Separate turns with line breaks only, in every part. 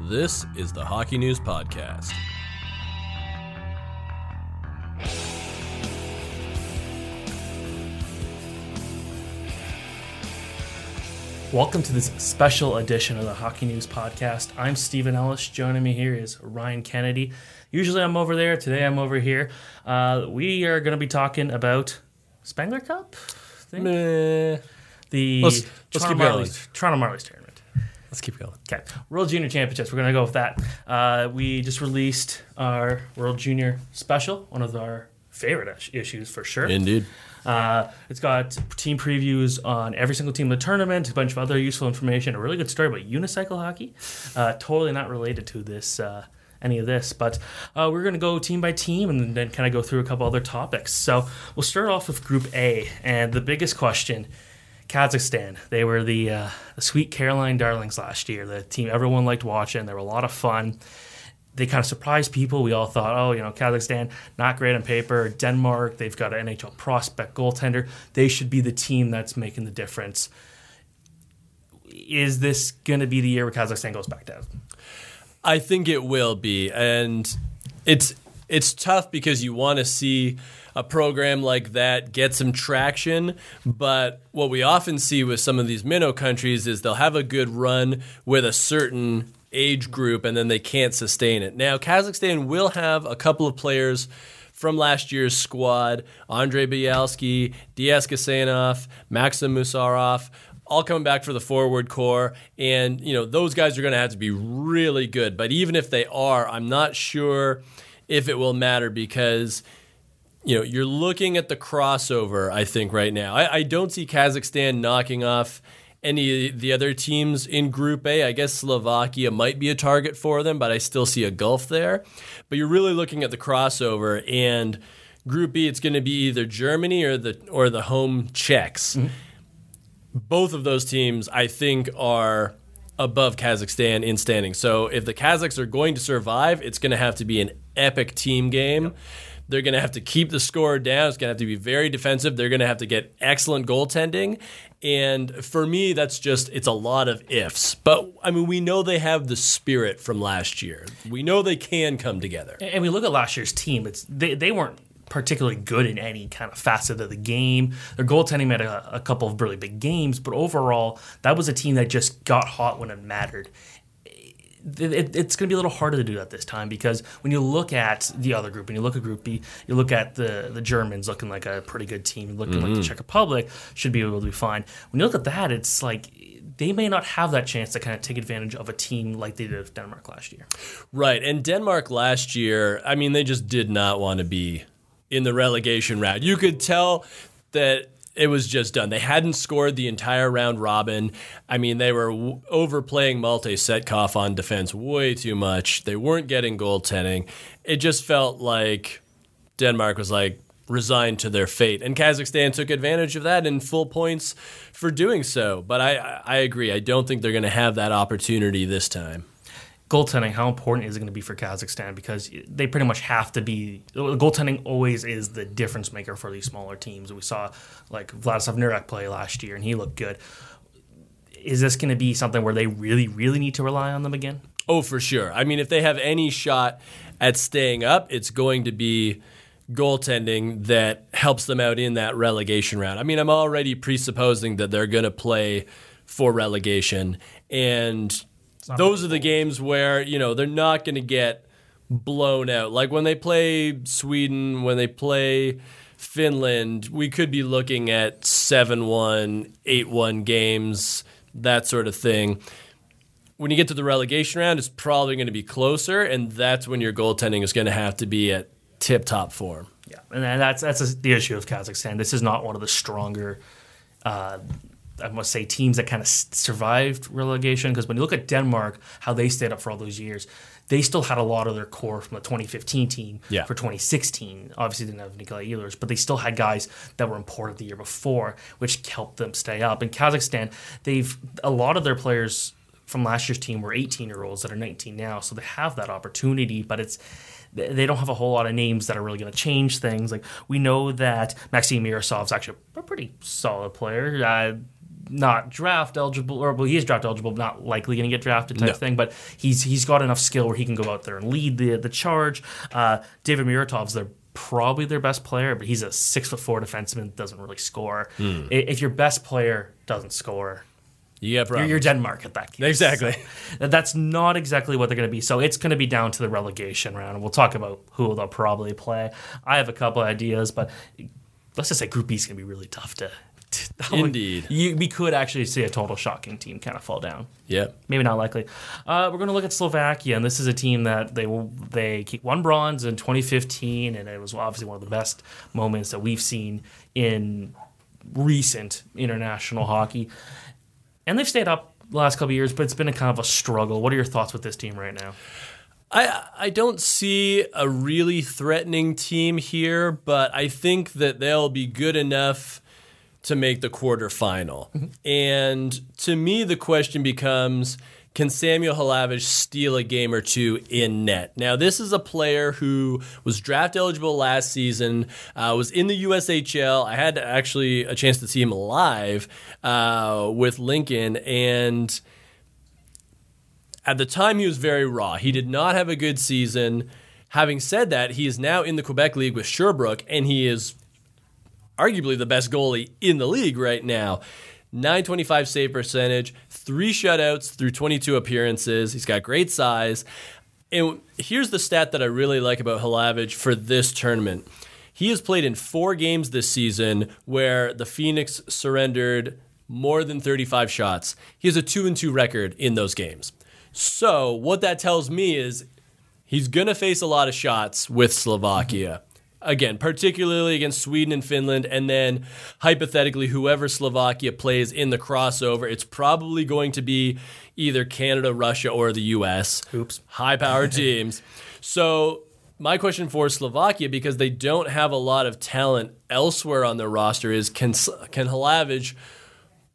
This is the Hockey News Podcast.
Welcome to this special edition of the Hockey News Podcast. I'm Steven Ellis. Joining me here is Ryan Kennedy. Usually I'm over there. Today I'm over here. Uh, we are going to be talking about Spengler Cup. I think?
Meh.
The
Let's- let's
Toronto
going.
Marlies, Toronto Marlies tournament.
Let's keep going.
Okay, World Junior Championships. We're gonna go with that. Uh, we just released our World Junior Special, one of our favorite issues for sure.
Indeed.
Uh, it's got team previews on every single team in the tournament, a bunch of other useful information, a really good story about unicycle hockey. Uh, totally not related to this, uh, any of this, but uh, we're going to go team by team and then kind of go through a couple other topics. So we'll start off with Group A, and the biggest question. Kazakhstan. They were the, uh, the Sweet Caroline Darlings last year. The team everyone liked watching. They were a lot of fun they kind of surprised people. We all thought, oh, you know, Kazakhstan, not great on paper. Denmark, they've got an NHL prospect goaltender. They should be the team that's making the difference. Is this going to be the year where Kazakhstan goes back down?
I think it will be, and it's it's tough because you want to see a program like that get some traction. But what we often see with some of these minnow countries is they'll have a good run with a certain age group, and then they can't sustain it. Now, Kazakhstan will have a couple of players from last year's squad Andre Bialski, Diaz Kasanov, Maxim Musarov, all coming back for the forward core. And, you know, those guys are going to have to be really good. But even if they are, I'm not sure if it will matter because. You know, you're looking at the crossover, I think, right now. I, I don't see Kazakhstan knocking off any of the other teams in Group A. I guess Slovakia might be a target for them, but I still see a gulf there. But you're really looking at the crossover and Group B. It's going to be either Germany or the or the home Czechs. Mm-hmm. Both of those teams, I think, are above Kazakhstan in standing. So if the Kazakhs are going to survive, it's going to have to be an epic team game. They're going to have to keep the score down. It's going to have to be very defensive. They're going to have to get excellent goaltending. And for me, that's just, it's a lot of ifs. But I mean, we know they have the spirit from last year. We know they can come together.
And we look at last year's team. It's they, they weren't particularly good in any kind of facet of the game. Their goaltending made a, a couple of really big games, but overall, that was a team that just got hot when it mattered. It, it- it's going to be a little harder to do that this time because when you look at the other group, when you look at Group B, you look at the the Germans looking like a pretty good team, looking like the mm-hmm. Czech Republic should be able to be fine. When you look at that, it's like they may not have that chance to kind of take advantage of a team like they did with Denmark last year.
Right. And Denmark last year, I mean, they just did not want to be in the relegation round. You could tell that it was just done. They hadn't scored the entire round robin. I mean, they were w- overplaying Malte Setkov on defense way too much. They weren't getting goaltending. It just felt like Denmark was like resigned to their fate. And Kazakhstan took advantage of that in full points for doing so. But I, I agree. I don't think they're going to have that opportunity this time.
Goaltending, how important is it going to be for Kazakhstan? Because they pretty much have to be. Goaltending always is the difference maker for these smaller teams. We saw like Vladislav Nurek play last year, and he looked good. Is this going to be something where they really, really need to rely on them again?
Oh, for sure. I mean, if they have any shot at staying up, it's going to be goaltending that helps them out in that relegation round. I mean, I'm already presupposing that they're going to play for relegation. And those are the games where, you know, they're not going to get blown out. Like when they play Sweden, when they play Finland, we could be looking at 7 1, 8 1 games, that sort of thing when you get to the relegation round, it's probably going to be closer, and that's when your goaltending is going to have to be at tip top form.
Yeah, and that's that's the issue of Kazakhstan. This is not one of the stronger. Uh, I must say teams that kind of survived relegation because when you look at Denmark, how they stayed up for all those years, they still had a lot of their core from the 2015 team
Yeah.
for 2016. Obviously, they didn't have Nikolai Ehlers, but they still had guys that were important the year before, which helped them stay up. In Kazakhstan, they've a lot of their players from last year's team were 18 year olds that are 19 now, so they have that opportunity, but it's they don't have a whole lot of names that are really going to change things. Like we know that Maxim Mirosov's actually a pretty solid player. Uh, not draft eligible, or well, he is draft eligible, but not likely going to get drafted type
No.
thing. But he's he's got enough skill where he can go out there and lead the the charge. Uh, David Muratov's their probably their best player, but he's a six foot four defenseman, doesn't really score. I- If your best player doesn't score,
got
you're, you're Denmark at that case.
Exactly.
So, that's not exactly what they're going to be. So it's going to be down to the relegation round. We'll talk about who they'll probably play. I have a couple ideas, but let's just say Group B is going to be really tough to.
Indeed.
You, we could actually see a total shocking team kind of fall down.
Yeah.
Maybe not likely. Uh, we're going to look at Slovakia, and this is a team that they will they won bronze in 2015, and it was obviously one of the best moments that we've seen in recent international hockey. And they've stayed up the last couple of years, but it's been a kind of a struggle. What are your thoughts with this team right now?
I I don't see a really threatening team here, but I think that they'll be good enough to make the quarterfinal. And to me, the question becomes. Can Samuel Halavich steal a game or two in net? Now, this is a player who was draft eligible last season, uh, was in the USHL. I had actually a chance to see him live uh, with Lincoln, and at the time, he was very raw. He did not have a good season. Having said that, he is now in the Quebec League with Sherbrooke, and he is arguably the best goalie in the league right now. 925 save percentage, three shutouts through 22 appearances. He's got great size. And here's the stat that I really like about Halavich for this tournament. He has played in four games this season where the Phoenix surrendered more than 35 shots. He has a 2 and 2 record in those games. So, what that tells me is he's going to face a lot of shots with Slovakia. Again, particularly against Sweden and Finland, and then hypothetically, whoever Slovakia plays in the crossover, it's probably going to be either Canada, Russia, or the US.
Oops.
High powered teams. So, my question for Slovakia, because they don't have a lot of talent elsewhere on their roster, is can, can Hlavich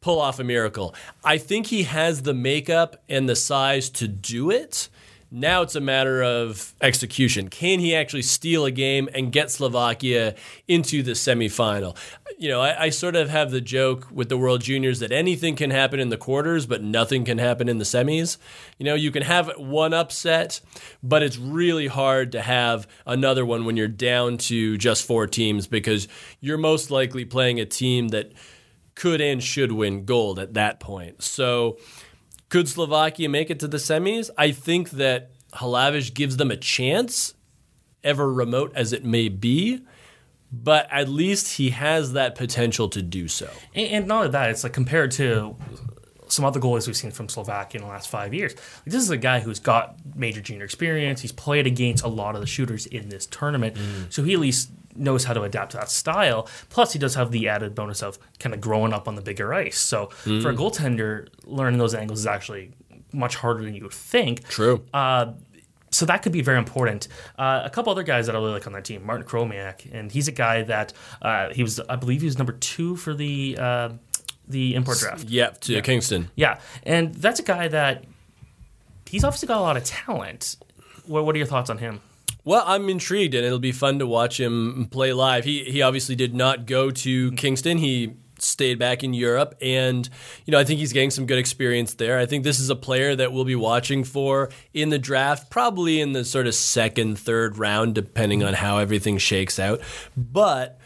pull off a miracle? I think he has the makeup and the size to do it. Now it's a matter of execution. Can he actually steal a game and get Slovakia into the semifinal? You know, I, I, sort of have the joke with the World Juniors that anything can happen in the quarters, but nothing can happen in the semis. You know, you can have one upset, but it's really hard to have another one when you're down to just four teams because you're most likely playing a team that could and should win gold at that point. So, could Slovakia make it to the semis? I think that Halavish gives them a chance, ever remote as it may be, but at least he has that potential to do so.
And, and not only that, it's like compared to some other goalies we've seen from Slovakia in the last five years. Like, this is a guy who's got major junior experience. He's played against a lot of the shooters in this tournament,
Mm.
so he at least knows how to adapt to that style. Plus, he does have the added bonus of kind of growing up on the bigger ice. So
Mm.
for a goaltender, learning those angles is actually much harder than you would think.
True.
Uh, so that could be very important. Uh, a couple other guys that I really like on that team, Martin Chromiak, and he's a guy that uh, he was, I believe, he was number two for the uh, the import draft.
Yep, to Kingston.
Yeah, and that's a guy that he's obviously got a lot of talent. What, what are your thoughts on him?
Well, I'm intrigued, and it'll be fun to watch him play live. He he obviously did not go to Kingston. He stayed back in Europe, and you know I think he's getting some good experience there. I think this is a player that we'll be watching for in the draft, probably in the sort of second, third round, depending on how everything shakes out. But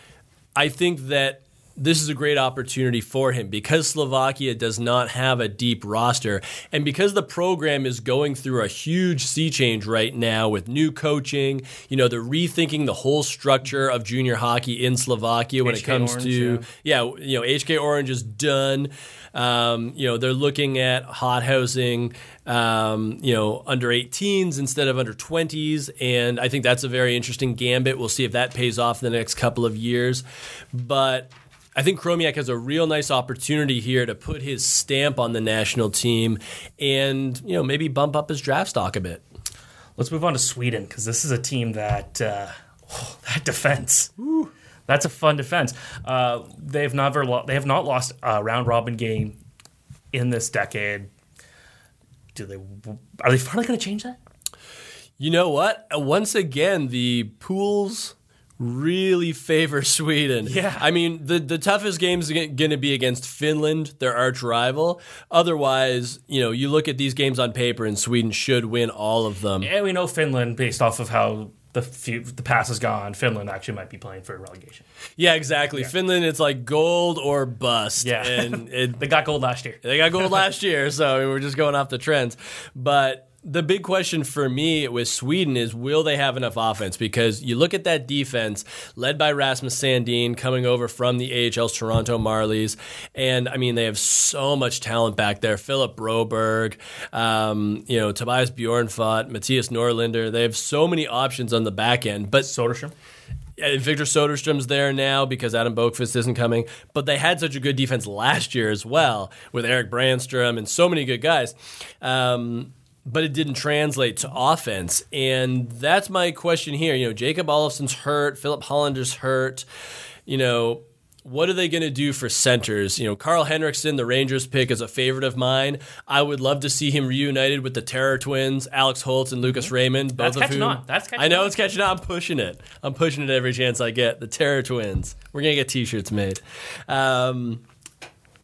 I think that this is a great opportunity for him because Slovakia does not have a deep roster and because the program is going through a huge sea change right now with new coaching, you know, they're rethinking the whole structure of junior hockey in Slovakia when it comes
Orange,
to yeah. you know, HK Orange is done. Um, you know, they're looking at hot housing, um, you know, under 18s instead of under 20s. And I think that's a very interesting gambit. We'll see if that pays off in the next couple of years. But I think Chromiak has a real nice opportunity here to put his stamp on the national team and, you know, maybe bump up his draft stock a bit.
Let's move on to Sweden because this is a team that uh, oh, that defense. That's a fun defense. Uh, they've never lo- they have not lost a round robin game in this decade. Do they? Are they finally going to change that?
You know what? Once again, the pools really favor Sweden.
Yeah.
I mean, the, the toughest game is going to be against Finland, their arch rival. Otherwise, you know, you look at these games on paper and Sweden should win all of them.
And we know Finland, based off of how the few, the pass has gone, Finland actually might be playing for relegation.
Yeah, exactly. Finland, it's like gold or bust.
Yeah.
And it,
They got gold last year.
They got gold last year, so we're just going off the trends. But the big question for me with Sweden is will they have enough offense? Because you look at that defense led by Rasmus Sandin coming over from the AHL's Toronto Marlies. And I mean, they have so much talent back there. Philip Broberg, um, you know, Tobias Bjornfot, Mattias Norlinder. They have so many options on the back end. But
Soderstrom.
Victor Soderstrom's there now because Adam Boqvist isn't coming, but they had such a good defense last year as well with Erik Brännström and so many good guys. Um, but it didn't translate to offense. And that's my question here. You know, Jacob Olofsson's hurt, Filip Hållander's hurt. You know, what are they going to do for centers? You know, Karl Henriksson, the Rangers pick, is a favorite of mine. I would love to see him reunited with the Terror Twins, Alex Holtz and Lucas Raymond. Both
That's
of
catching
whom,
on. That's catching
I know
on.
it's catching on. I'm pushing it. I'm pushing it every chance I get. The Terror Twins. We're gonna get T-shirts made. Um,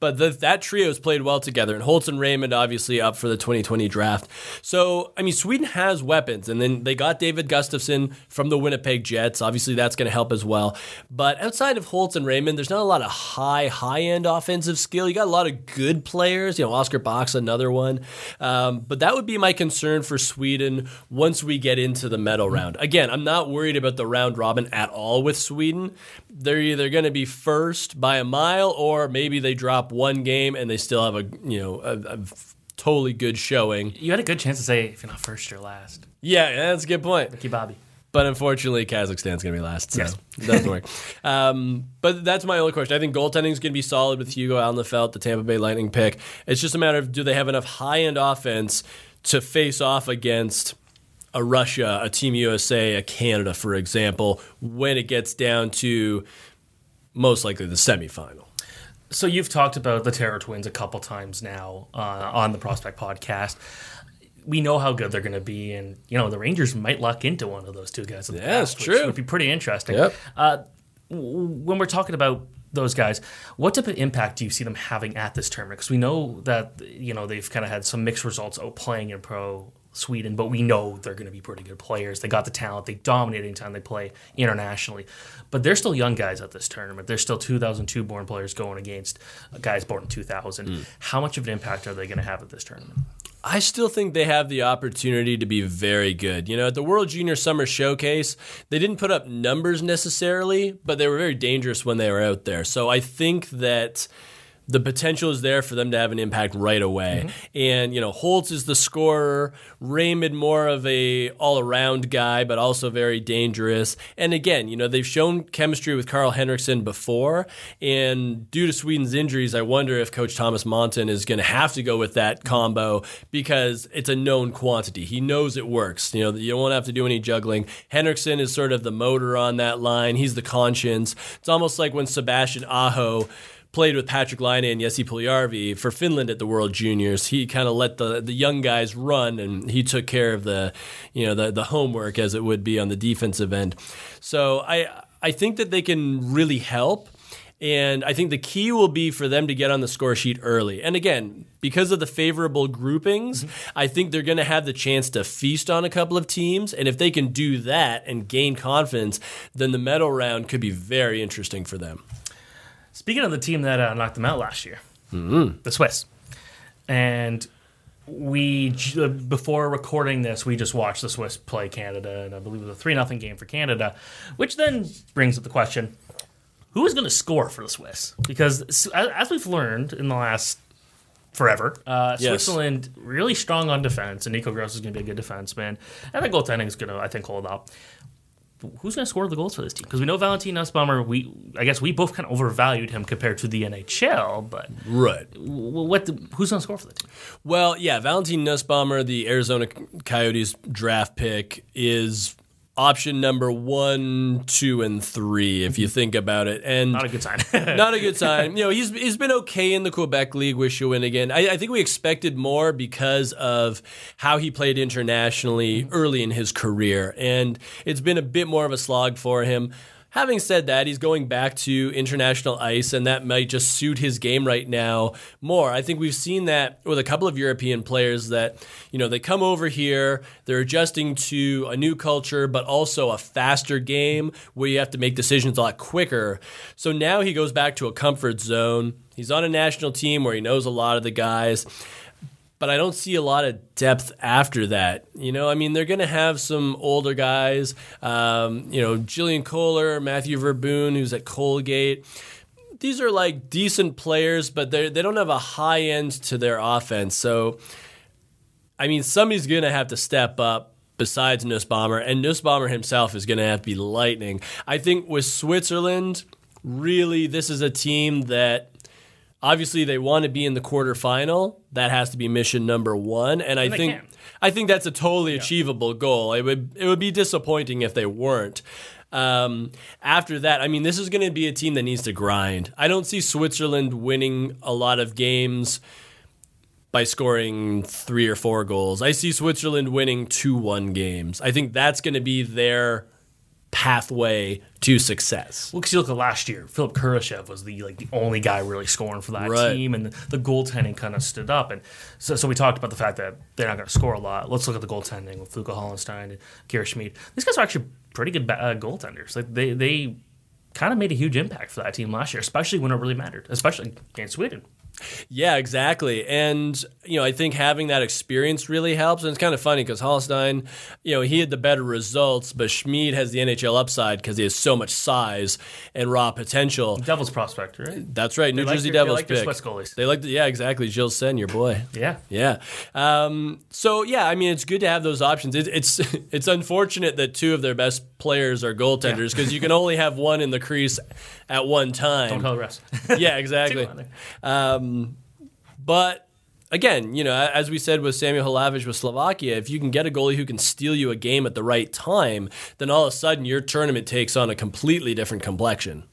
but the, that has played well together, and Holtz and Raymond obviously up for the 2020 draft. So, I mean, Sweden has weapons, and then they got David Gustafsson from the Winnipeg Jets. Obviously, that's going to help as well. But outside of Holtz and Raymond, there's not a lot of high, high end offensive skill. You got a lot of good players. You know, Oscar Box, another one. Um, but that would be my concern for Sweden once we get into the medal round. Again, I'm not worried about the round robin at all with Sweden. They're either going to be first by a mile, or maybe they drop one game and they still have a you know a, a totally good showing.
You had a good chance to say if you're not first, you're last.
Yeah, that's a good point.
Ricky Bobby.
But unfortunately, Kazakhstan's going to be last, so
Yes.
it doesn't work. Um, but that's my only question. I think goaltending is going to be solid with Hugo Alnefelt, the Tampa Bay Lightning pick. It's just a matter of do they have enough high end offense to face off against a Russia, a Team USA, a Canada, for example, when it gets down to most likely the semifinal.
So you've talked about the Terror Twins a couple times now uh, on the Prospect Podcast. We know how good they're going to be, and you know the Rangers might luck into one of those two guys. in
Yeah,
draft,
true.
Which would be pretty interesting.
Yep.
Uh, when we're talking about those guys, what type of impact do you see them having at this tournament? Because we know that you know they've kind of had some mixed results out playing in pro Sweden, but we know they're going to be pretty good players. They got the talent. They dominate anytime they play internationally. But they're still young guys at this tournament. They're still 2002 born players going against guys born in 2000.
Hmm.
How much of an impact are they going to have at this tournament?
I still think they have the opportunity to be very good. You know, at the World Junior Summer Showcase, they didn't put up numbers necessarily, but they were very dangerous when they were out there. So I think that the potential is there for them to have an impact right away. Mm-hmm. And you know, Holtz is the scorer, Raymond more of a all-around guy, but also very dangerous. And again, you know, they've shown chemistry with Karl Henriksson before, and due to Sweden's injuries, I wonder if Coach Tomas Montén is going to have to go with that mm-hmm. combo because it's a known quantity. He knows it works. You know, you don't have to do any juggling. Henriksson is sort of the motor on that line. He's the conscience. It's almost like when Sebastian Aho played with Patrick Laine and Jesse Puljujärvi for Finland at the World Juniors. He kind of let the the young guys run, and he took care of the you know the the homework as it would be on the defensive end. So I I think that they can really help. And I think the key will be for them to get on the score sheet early. And again, because of the favorable groupings, mm-hmm. I think they're going to have the chance to feast on a couple of teams. And if they can do that and gain confidence, then the medal round could be very interesting for them.
Speaking of the team that uh, knocked them out last year,
Mm-hmm.
the Swiss, and we uh, before recording this, we just watched the Swiss play Canada, and I believe it was a three 0 game for Canada, which then brings up the question: Who is going to score for the Swiss? Because as as we've learned in the last forever, uh,
Yes.
Switzerland really strong on defense, and Nico Gross is going to be a good defenseman, and the goaltending is going to, I think, hold up who's going to score the goals for this team? Because we know Valentin Nussbaumer. We, I guess, we both kind of overvalued him compared to the NHL. But
Right.
what? The, who's going to score for the team?
Well, yeah, Valentin Nussbaumer, the Arizona Coyotes draft pick, is option number one, two, and three, if you mm-hmm. think about it. And
Not a good sign.
not a good sign. You know, he's he's been okay in the Quebec League with Shawinigan. I, I think we expected more because of how he played internationally mm-hmm. early in his career, and it's been a bit more of a slog for him. Having said that, he's going back to international ice, and that might just suit his game right now more. I think we've seen that with a couple of European players that, you know, they come over here, they're adjusting to a new culture, but also a faster game where you have to make decisions a lot quicker. So now he goes back to a comfort zone. He's on a national team where he knows a lot of the guys but I don't see a lot of depth after that. You know, I mean, they're going to have some older guys. Um, you know, Jillian Kohler, Matthew Verboon, who's at Colgate. These are like decent players, but they they don't have a high end to their offense. So, I mean, somebody's going to have to step up besides Nussbaumer, and Nussbaumer himself is going to have to be lightning. I think with Switzerland, really, this is a team that Obviously, they want to be in the quarterfinal. That has to be mission number one, and, and I think can. I think that's a totally yeah. achievable goal. It would it would be disappointing if they weren't. Um, after that, I mean, this is going to be a team that needs to grind. I don't see Switzerland winning a lot of games by scoring three or four goals. I see Switzerland winning 2 1 games. I think that's going to be their pathway to success.
Well, because you look at last year, Philipp Kurashev was the like the only guy really scoring for that right. team, and the, the goaltending kind of stood up. And so, so we talked about the fact that they're not going to score a lot. Let's look at the goaltending with Luca Hollenstein and Akira Schmid. These guys are actually pretty good uh, goaltenders. Like they they kind of made a huge impact for that team last year, especially when it really mattered, especially against Sweden.
Yeah, exactly. And, you know, I think having that experience really helps. And it's kind of funny because Hollenstein, you know, he had the better results, but Schmid has the NHL upside because he has so much size and raw potential.
Devils prospect, right?
That's right. New they Jersey like Devils
they like
pick.
Swiss goalies.
They like, the, yeah, exactly. Gilles Senn, your boy.
Yeah.
Yeah. Um, so, yeah, I mean, it's good to have those options. It, it's, it's unfortunate that two of their best players are goaltenders because yeah. you can only have one in the crease at one time.
Don't tell the rest.
yeah, exactly. um, but again, you know, as we said with Samuel Hlavich with Slovakia, if you can get a goalie who can steal you a game at the right time, then all of a sudden your tournament takes on a completely different complexion.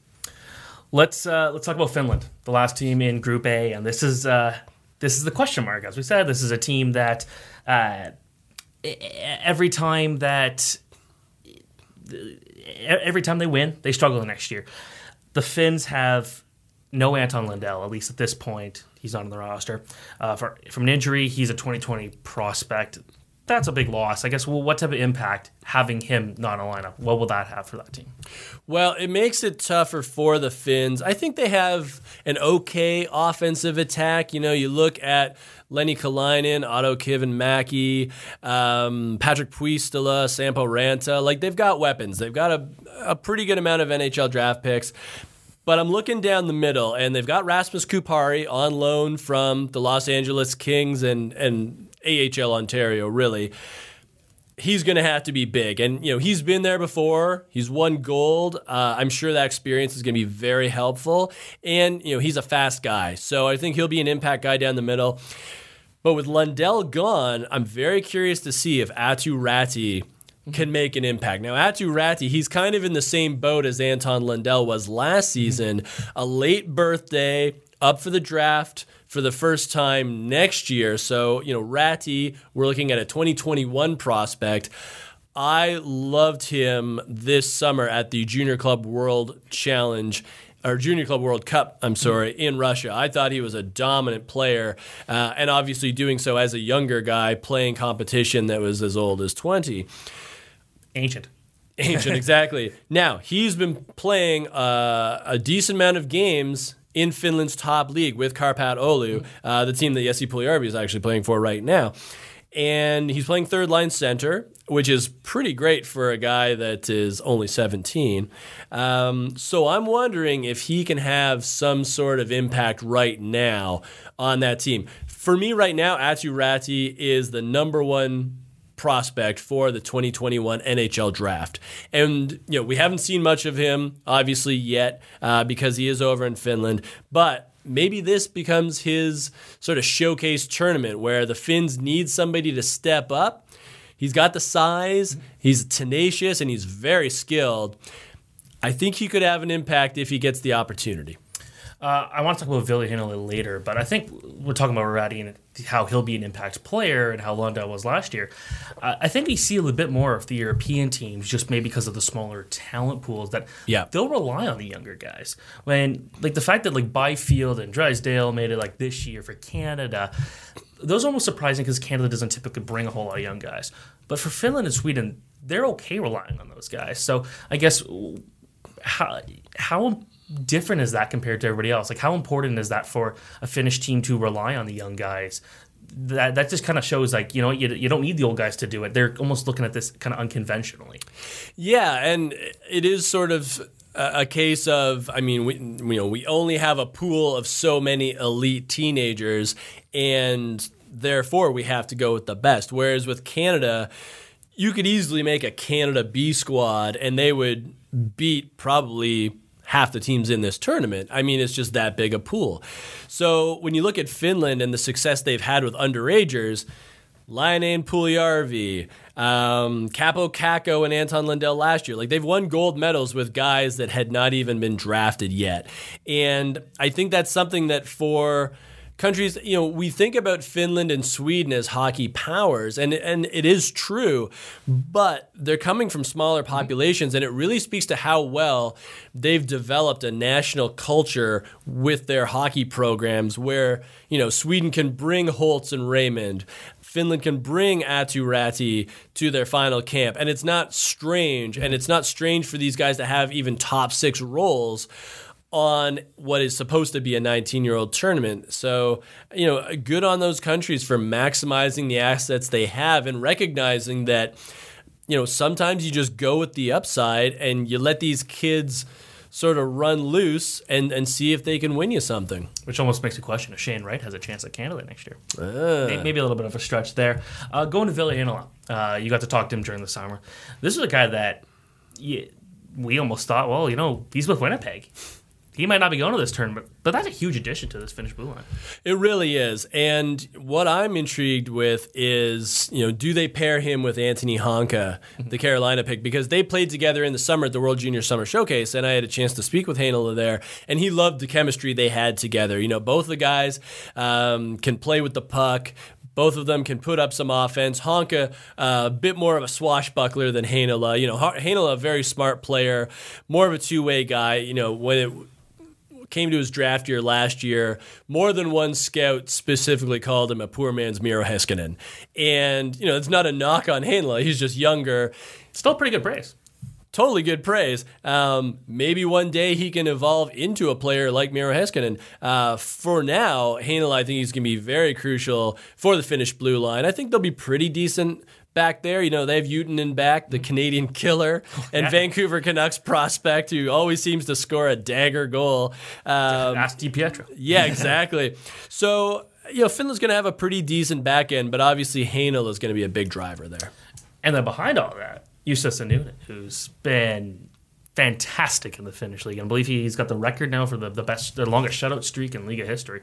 Let's uh, let's talk about Finland, the last team in Group A, and this is uh, this is the question mark. As we said, this is a team that uh, every time that every time they win, they struggle the next year. The Finns have no Anton Lundell, at least at this point. He's not on the roster. Uh, for, from an injury, he's a 2020 prospect. That's a big loss. I guess, well, what type of impact having him not in a lineup? What will that have for that team?
Well, it makes it tougher for the Finns. I think they have an okay offensive attack. You know, you look at Lenni Killinen, Otto Kivenmäki, um, Patrik Puistola, Sampo Ranta. Like, they've got weapons. They've got a, a pretty good amount of NHL draft picks. But I'm looking down the middle, and they've got Rasmus Kupari on loan from the Los Angeles Kings and, and AHL Ontario, really. He's going to have to be big. And, you know, he's been there before. He's won gold. Uh, I'm sure that experience is going to be very helpful. And, you know, he's a fast guy. So I think he'll be an impact guy down the middle. But with Lundell gone, I'm very curious to see if Aatu Räty – can mm-hmm. make an impact. Now, Aatu Räty, he's kind of in the same boat as Anton Lundell was last mm-hmm. season. A late birthday, up for the draft for the first time next year. So, you know, Räty, we're looking at a 2021 prospect. I loved him this summer at the Junior Club World Challenge or Junior Club World Cup, I'm mm-hmm. sorry, in Russia. I thought he was a dominant player, uh, and obviously doing so as a younger guy playing competition that was as old as 20
ancient.
Ancient, exactly. now he's been playing uh, a decent amount of games in Finland's top league with Kärpät Oulu, uh, the team that Jesse Puljujarvi is actually playing for right now. And he's playing third line center, which is pretty great for a guy that is only 17. Um, so I'm wondering if he can have some sort of impact right now on that team. For me, right now, Aatu Räty is the number one prospect for the 2021 NHL draft. And, you know, we haven't seen much of him, obviously, yet uh, because he is over in Finland. But maybe this becomes his sort of showcase tournament where the Finns need somebody to step up. He's got the size, he's tenacious, and he's very skilled. I think he could have an impact if he gets the opportunity.
Uh, I want to talk about Ville a little later, but I think we're talking about Räty and how he'll be an impact player and how Lundell was last year. Uh, I think we see a little bit more of the European teams just maybe because of the smaller talent pools that
Yeah.
they'll rely on the younger guys. When like the fact that like Byfield and Drysdale made it like this year for Canada, those are almost surprising because Canada doesn't typically bring a whole lot of young guys. But for Finland and Sweden, they're okay relying on those guys. So I guess how how different is that compared to everybody else? Like how important is that for a Finnish team to rely on the young guys? That that just kind of shows like you know you, you don't need the old guys to do it. They're almost looking at this kind of unconventionally.
Yeah, and it is sort of a case of I mean, we you know we only have a pool of so many elite teenagers, and therefore we have to go with the best. Whereas with Canada, you could easily make a Canada B squad, and they would beat probably half the teams in this tournament. I mean, it's just that big a pool. So when you look at Finland and the success they've had with underagers. Laine Puljujärvi, um, Kaapo Kakko, and Anton Lundell last year. Like they've won gold medals with guys that had not even been drafted yet. And I think that's something that for countries, you know, we think about Finland and Sweden as hockey powers, and and it is true, but they're coming from smaller mm-hmm. populations, and it really speaks to how well they've developed a national culture with their hockey programs where, you know, Sweden can bring Holtz and Raymond. Finland can bring Aatu Räty to their final camp. And it's not strange. And it's not strange for these guys to have even top six roles on what is supposed to be a 19 year old tournament. So, you know, good on those countries for maximizing the assets they have and recognizing that, you know, sometimes you just go with the upside and you let these kids sort of run loose and, and see if they can win you something.
Which almost makes you question if Shane Wright has a chance at Canada next year.
Uh.
May- Maybe a little bit of a stretch there. Uh, going to Ville Heinola, uh, you got to talk to him during the summer. This is a guy that you, we almost thought, well, you know, he's with Winnipeg. He might not be going to this tournament, but that's a huge addition to this Finnish blue line.
It really is. And what I'm intrigued with is, you know, do they pair him with Anttoni Honka, the Carolina pick? Because they played together in the summer at the World Junior Summer Showcase, and I had a chance to speak with Heinola there, and he loved the chemistry they had together. You know, both the guys um, can play with the puck. Both of them can put up some offense. Honka, uh, a bit more of a swashbuckler than Heinola. You know, Heinola, a very smart player, more of a two way guy. You know, when it came to his draft year last year, more than one scout specifically called him a poor man's Miro Heiskanen. And, you know, it's not a knock on Heinola. He's just younger.
Still pretty good praise.
Totally good praise. Um, maybe one day he can evolve into a player like Miro Heiskanen. Uh, for now, Heinola, I think he's going to be very crucial for the Finnish blue line. I think they'll be pretty decent back there. You know, they have Utunen back, the Canadian killer, and
Yeah.
Vancouver Canucks prospect who always seems to score a dagger goal. Um,
Ask DiPietro.
yeah, exactly. so, you know, Finland's going to have a pretty decent back end, but obviously Heinola is going to be a big driver there.
And then behind all that, Annunen, who's been fantastic in the Finnish league. And I believe he's got the record now for the, the best, the longest shutout streak in Liiga history.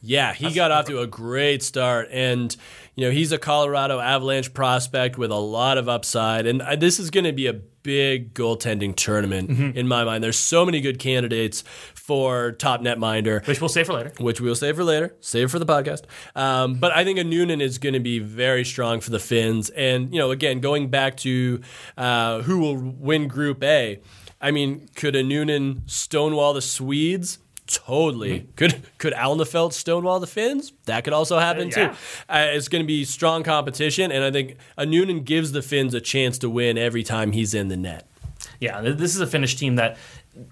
Yeah, he got off to a great start, and you know he's a Colorado Avalanche prospect with a lot of upside, and uh, this is going to be a big goaltending tournament in my mind. There's so many good candidates for top netminder.
Which we'll save for later.
which we'll save for later, save for the podcast. Um, but I think Annunen is going to be very strong for the Finns. And, you know, again, going back to uh, who will win Group A, I mean, could Annunen stonewall the Swedes? Totally. Could could Alnefelt stonewall the Finns? That could also happen
Yeah.
too. Uh, it's going to be strong competition, and I think Annunen gives the Finns a chance to win every time he's in the net.
Yeah, this is a Finnish team that,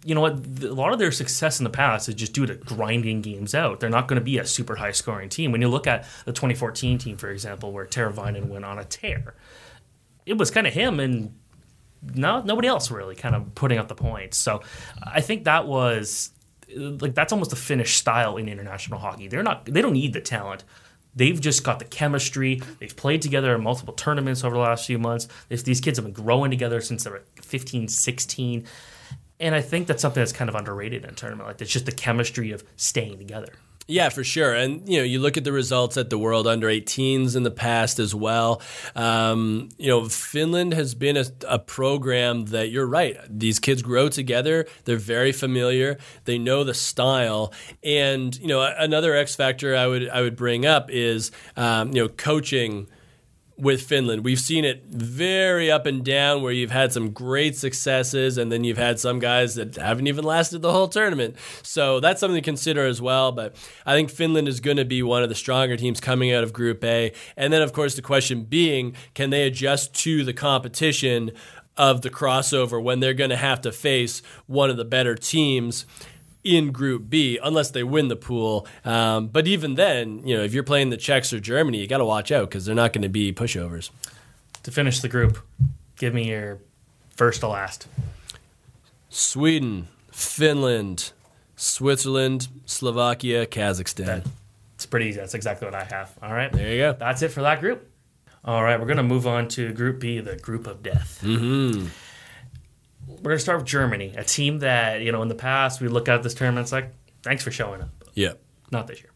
you know what, a lot of their success in the past is just due to grinding games out. They're not going to be a super high scoring team. When you look at the 2014 team, for example, where Teravainen went on a tear, it was kind of him and no, nobody else really kind of putting up the points. So I think that was like that's almost a Finnish style in international hockey. They're not they don't need the talent. They've just got the chemistry. They've played together in multiple tournaments over the last few months. These these kids have been growing together since they were 15, 16. And I think that's something that's kind of underrated in a tournament like it's just the chemistry of staying together.
Yeah, for sure. And you know, you look at the results at the World Under 18s in the past as well. Um, you know, Finland has been a, a, program that you're right. These kids grow together. They're very familiar. They know the style. And you know, another X factor I would I would bring up is um, you know coaching with Finland. We've seen it very up and down where you've had some great successes and then you've had some guys that haven't even lasted the whole tournament. So that's something to consider as well. But I think Finland is going to be one of the stronger teams coming out of Group A. And then, of course, the question being can they adjust to the competition of the crossover when they're going to have to face one of the better teams? In Group B, unless they win the pool. Um, but even then, you know, if you're playing the Czechs or Germany, you got to watch out because they're not going to be pushovers.
To finish the group, give me your first to last.
Sweden, Finland, Switzerland, Slovakia, Kazakhstan.
It's pretty easy. That's exactly what I have. All right.
There you go.
That's it for that group. All right. We're going to move on to Group B, the group of death.
Mm-hmm
we're going to start with Germany, a team that, you know, in the past we look at this tournament, it's like, thanks for showing up.
Yeah.
Not this year.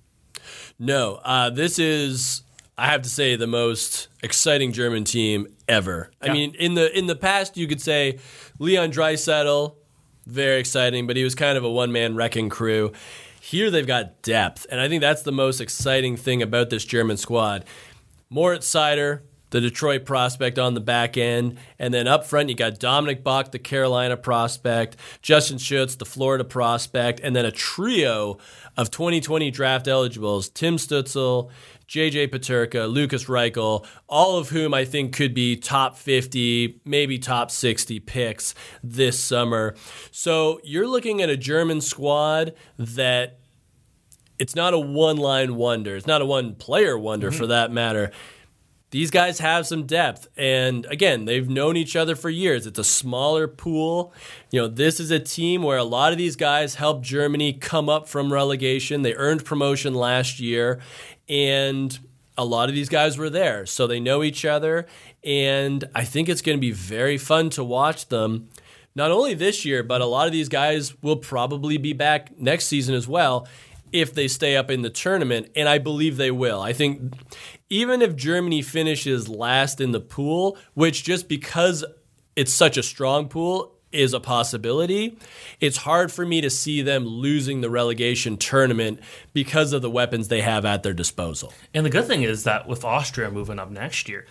No, uh, this is, I have to say, the most exciting German team ever. Yeah. I mean, in the in the past, you could say Leon Draisaitl, very exciting, but he was kind of a one man wrecking crew. Here they've got depth, and I think that's the most exciting thing about this German squad. Moritz Seider, the Detroit prospect on the back end. And then up front, you got Dominik Bokk, the Carolina prospect, Justin Schutz, the Florida prospect, and then a trio of 2020 draft eligibles Tim Stützle, JJ Peterka, Lukas Reichel, all of whom I think could be top 50, maybe top 60 picks this summer. So you're looking at a German squad that it's not a one line wonder. It's not a one player wonder mm-hmm. for that matter these guys have some depth. And again, they've known each other for years. It's a smaller pool. You know, this is a team where a lot of these guys helped Germany come up from relegation. They earned promotion last year. And a lot of these guys were there. So they know each other. And I think it's going to be very fun to watch them. Not only this year, but a lot of these guys will probably be back next season as well if they stay up in the tournament, and I believe they will. I think even if Germany finishes last in the pool, which just because it's such a strong pool is a possibility, it's hard for me to see them losing the relegation tournament because of the weapons they have at their disposal.
And the good thing is that with Austria moving up next year,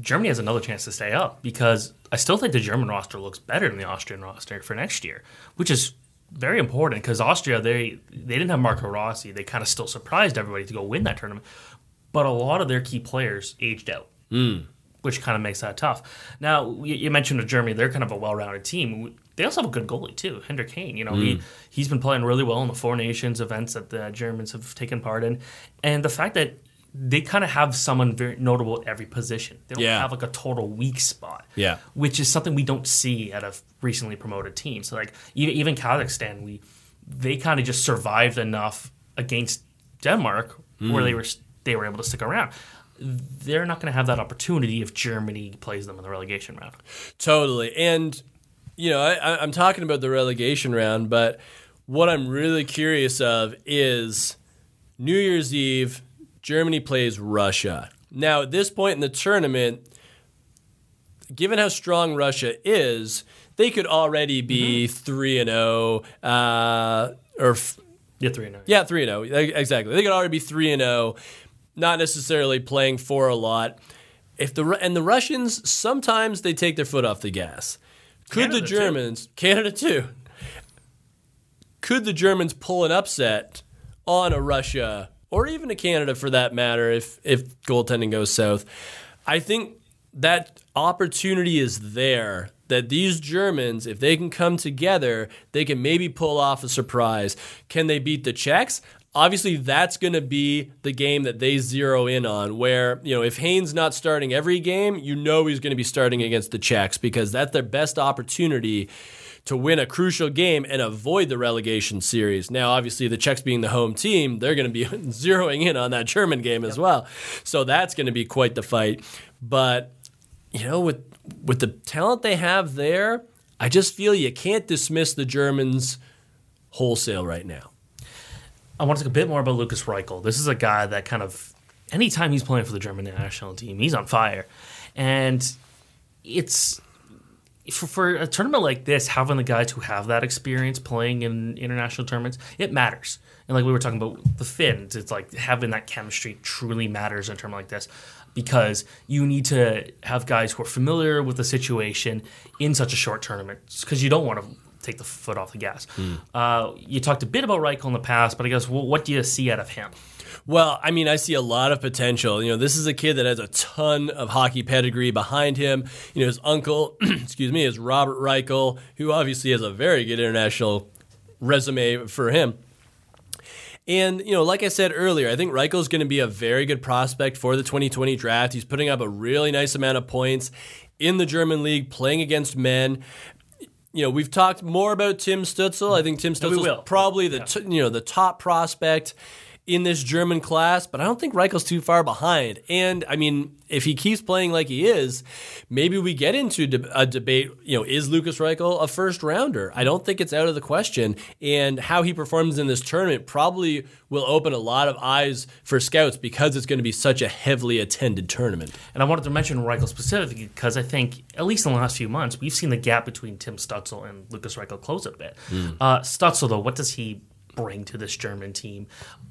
Germany has another chance to stay up because I still think the German roster looks better than the Austrian roster for next year, which is very important because Austria they they didn't have Marco Rossi. They kind of still surprised everybody to go win that tournament but a lot of their key players aged out,
mm.
which kind of makes that tough. Now, you mentioned Germany; they're kind of a well-rounded team. They also have a good goalie too, Hendrik Hane. You know, mm. he he's been playing really well in the Four Nations events that the Germans have taken part in, and the fact that they kind of have someone very notable at every position. They don't
yeah.
have like a total weak spot.
Yeah.
Which is something we don't see at a recently promoted team. So like even, even Kazakhstan, we they kind of just survived enough against Denmark mm. where they were they were able to stick around. They're not going to have that opportunity if Germany plays them in the relegation round.
Totally. And, you know, I, I'm talking about the relegation round, but what I'm really curious of is New Year's Eve, Germany plays Russia. Now, at this point in the tournament, given how strong Russia is, they could already be mm-hmm. 3 and 0 uh, or
yeah, 3 and 0.
Yeah, 3 and 0. Exactly. They could already be 3 and 0 not necessarily playing for a lot. If the and the Russians sometimes they take their foot off the gas. Could Canada the Germans, too. Canada too, could the Germans pull an upset on a Russia or even a Canada for that matter if if goaltending goes south? I think that opportunity is there that these Germans, if they can come together, they can maybe pull off a surprise. Can they beat the Czechs? Obviously that's going to be the game that they zero in on where you know if Hane's not starting every game you know he's going to be starting against the Czechs because that's their best opportunity to win a crucial game and avoid the relegation series. Now, obviously, the Czechs being the home team, they're going to be zeroing in on that German game as well. So that's going to be quite the fight. But you know, with with the talent they have there, I just feel you can't dismiss the Germans wholesale right now.
I want to talk a bit more about Lukas Reichel. This is a guy that kind of, anytime he's playing for the German national team, he's on fire. And it's for, for a tournament like this, having the guys who have that experience playing in international tournaments, it matters. And like we were talking about the Finns, it's like having that chemistry truly matters in a tournament like this because you need to have guys who are familiar with the situation in such a short tournament because you don't want to take the foot off the gas. Mm. Uh, you talked a bit about Reichel in the past, but I guess well, what do you see out of him?
Well, I mean, I see a lot of potential. You know, this is a kid that has a ton of hockey pedigree behind him. You know, his uncle, excuse me, is Robert Reichel, who obviously has a very good international resume for him. And, you know, like I said earlier, I think Reichel is going to be a very good prospect for the 2020 draft. He's putting up a really nice amount of points in the German league, playing against men you know, we've talked more about Tim Stützle. I think Tim Stützle is probably the yeah. t- you know the top prospect in this German class, but I don't think Reichel's too far behind. And I mean, if he keeps playing like he is, maybe we get into a debate. You know, is Lukas Reichel a first rounder? I don't think it's out of the question. And how he performs in this tournament probably will open a lot of eyes for scouts because it's going to be such a heavily attended tournament.
And I wanted to mention Reichel specifically because I think, at least in the last few months, we've seen the gap between Tim Stützle and Lukas Reichel close a bit. Mm. Uh, Stützle, though, what does he bring to this German team,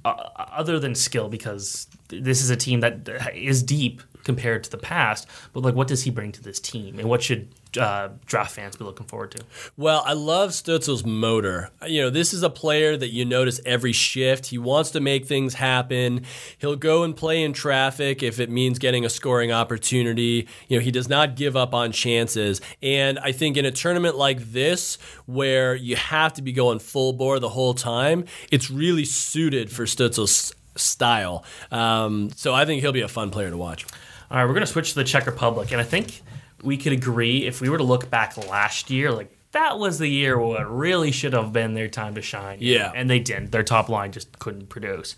uh, other than skill, because this is a team that is deep compared to the past. But like, what does he bring to this team, and what should uh, draft fans be looking forward to?
Well, I love Stützle's motor. You know, this is a player that you notice every shift. He wants to make things happen. He'll go and play in traffic if it means getting a scoring opportunity. You know, he does not give up on chances. And I think in a tournament like this, where you have to be going full bore the whole time, it's really suited for Stützle's style. Um, so I think he'll be a fun player to watch.
All right, we're going to switch to the Czech Republic. And I think we could agree if we were to look back last year, like that was the year where it really should have been their time to shine.
Yeah.
And they didn't. Their top line just couldn't produce.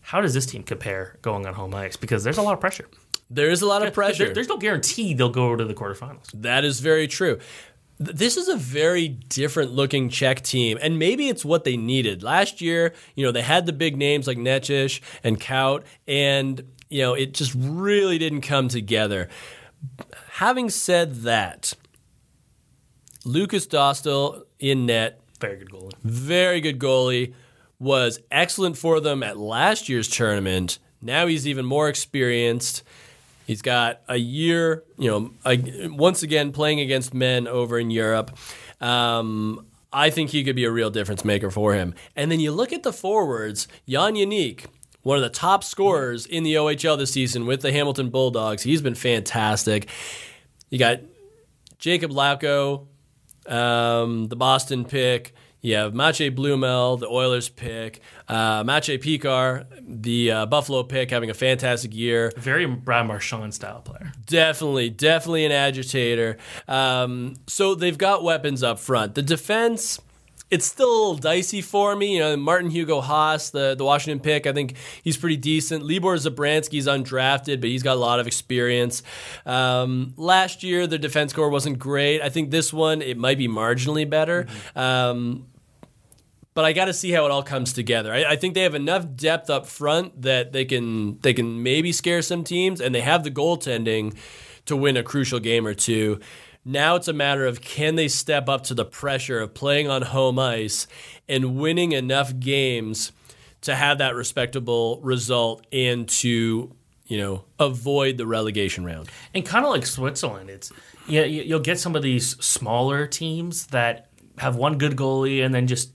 How does this team compare going on home ice? Because there's a lot of pressure.
There is a lot of pressure.
There, there's no guarantee they'll go to the quarterfinals.
That is very true. This is a very different looking Czech team, and maybe it's what they needed. Last year, you know, they had the big names like Necas and Kaut, and, you know, it just really didn't come together. Having said that, Lukas Dostal in net,
very good goalie.
Very good goalie. Was excellent for them at last year's tournament. Now he's even more experienced. He's got a year, you know, once again playing against men over in Europe. Um, I think he could be a real difference maker for him. And then you look at the forwards, Jan Jeník, one of the top scorers in the OHL this season with the Hamilton Bulldogs. He's been fantastic. You got Jakub Lauko, um, the Boston pick. You have Matej Blumel, the Oilers pick. Uh, Matej Pekar, the uh, Buffalo pick, having a fantastic year.
Very Brad Marchand style player.
Definitely, definitely an agitator. Um, so they've got weapons up front. The defense it's still a little dicey for me. You know, Martin Hugo Haas, the, the Washington pick, I think he's pretty decent. Libor Zabransky's undrafted, but he's got a lot of experience. Um, last year, the defense core wasn't great. I think this one, it might be marginally better. Mm-hmm. Um, but I got to see how it all comes together. I, I, think they have enough depth up front that they can they can maybe scare some teams, and they have the goaltending to win a crucial game or two. Now it's a matter of can they step up to the pressure of playing on home ice and winning enough games to have that respectable result and to you know avoid the relegation round.
And kind of like Switzerland, it's yeah you'll get some of these smaller teams that have one good goalie and then just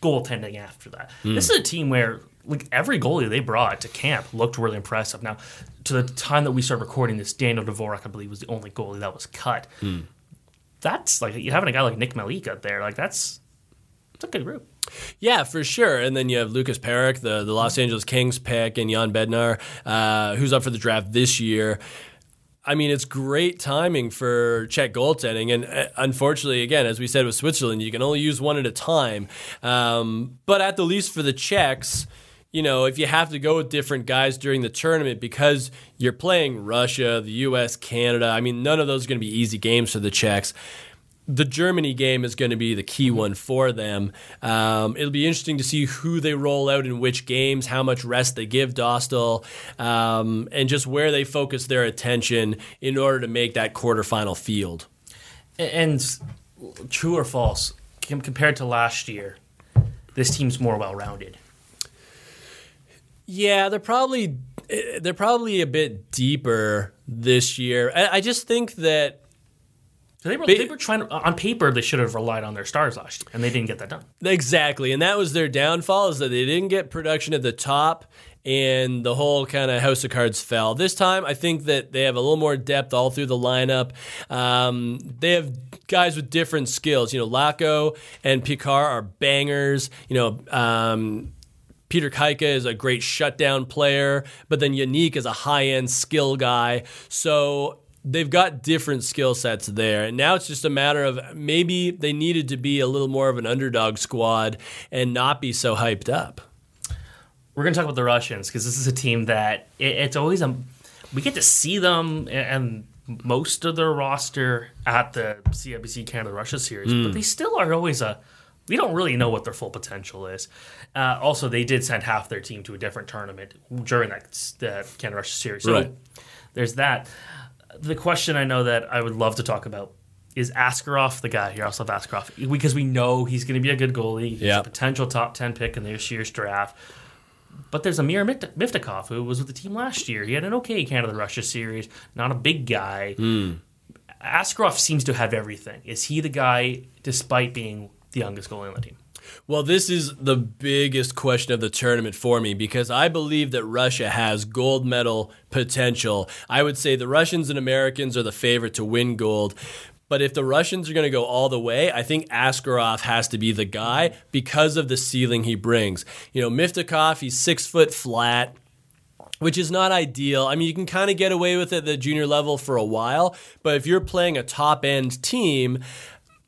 goaltending after that. Mm. This is a team where like every goalie they brought to camp looked really impressive. Now, to the time that we started recording this, Daniel Dvorak, I believe, was the only goalie that was cut. Mm. That's like you having a guy like Nick Malika there, like that's it's a good group.
Yeah, for sure. And then you have Lukas Parik, the, the Los Angeles Kings pick, and Jan Bednar, uh, who's up for the draft this year. I mean, it's great timing for Czech goaltending. And uh, unfortunately, again, as we said with Switzerland, you can only use one at a time. Um, but at the least for the Czechs, you know, if you have to go with different guys during the tournament because you're playing Russia, the U.S., Canada, I mean, none of those are going to be easy games for the Czechs. the Germany game is going to be the key one for them. Um, it'll be interesting to see who they roll out in which games, how much rest they give Dostal, um, and just where they focus their attention in order to make that quarterfinal field.
And true or false, compared to last year, this team's more well rounded.
Yeah, they're probably they're probably a bit deeper this year. I, I just think that
they were, they were trying to, on paper they should have relied on their stars last year and they didn't get that done.
Exactly and that was their downfall is that they didn't get production at the top and the whole kind of house of cards fell. This time i think that they have a little more depth all through the lineup. Um, they have guys with different skills. You know Lauko and Pekar are bangers. You know um, Peter Kaika is a great shutdown player, but then Jeník is a high end skill guy. So they've got different skill sets there. And now it's just a matter of maybe they needed to be a little more of an underdog squad and not be so hyped up.
We're going to talk about the Russians because this is a team that it, it's always a. We get to see them and most of their roster at the CIBC Canada Russia series, mm. but they still are always a. We don't really know what their full potential is. Uh, also, they did send half their team to a different tournament during that, that Canada Russia series. So right. there's that the question I know that I would love to talk about is Askarov the guy, Yaroslav Askarov, because we know he's going to be a good goalie. He's yep. a potential top 10 pick in this year's draft. But there's Amir Miftakov, who was with the team last year. He had an okay Canada Russia series, not a big guy. Mm. Askarov seems to have everything. Is he the guy, despite being the youngest goalie on the team?
Well, this is the biggest question of the tournament for me because I believe that Russia has gold medal potential. I would say the Russians and Americans are the favorite to win gold. But if the Russians are going to go all the way, I think Askarov has to be the guy because of the ceiling he brings. You know, Miftakov, he's six foot flat which is not ideal. I mean, you can kind of get away with it at the junior level for a while, but if you're playing a top end team,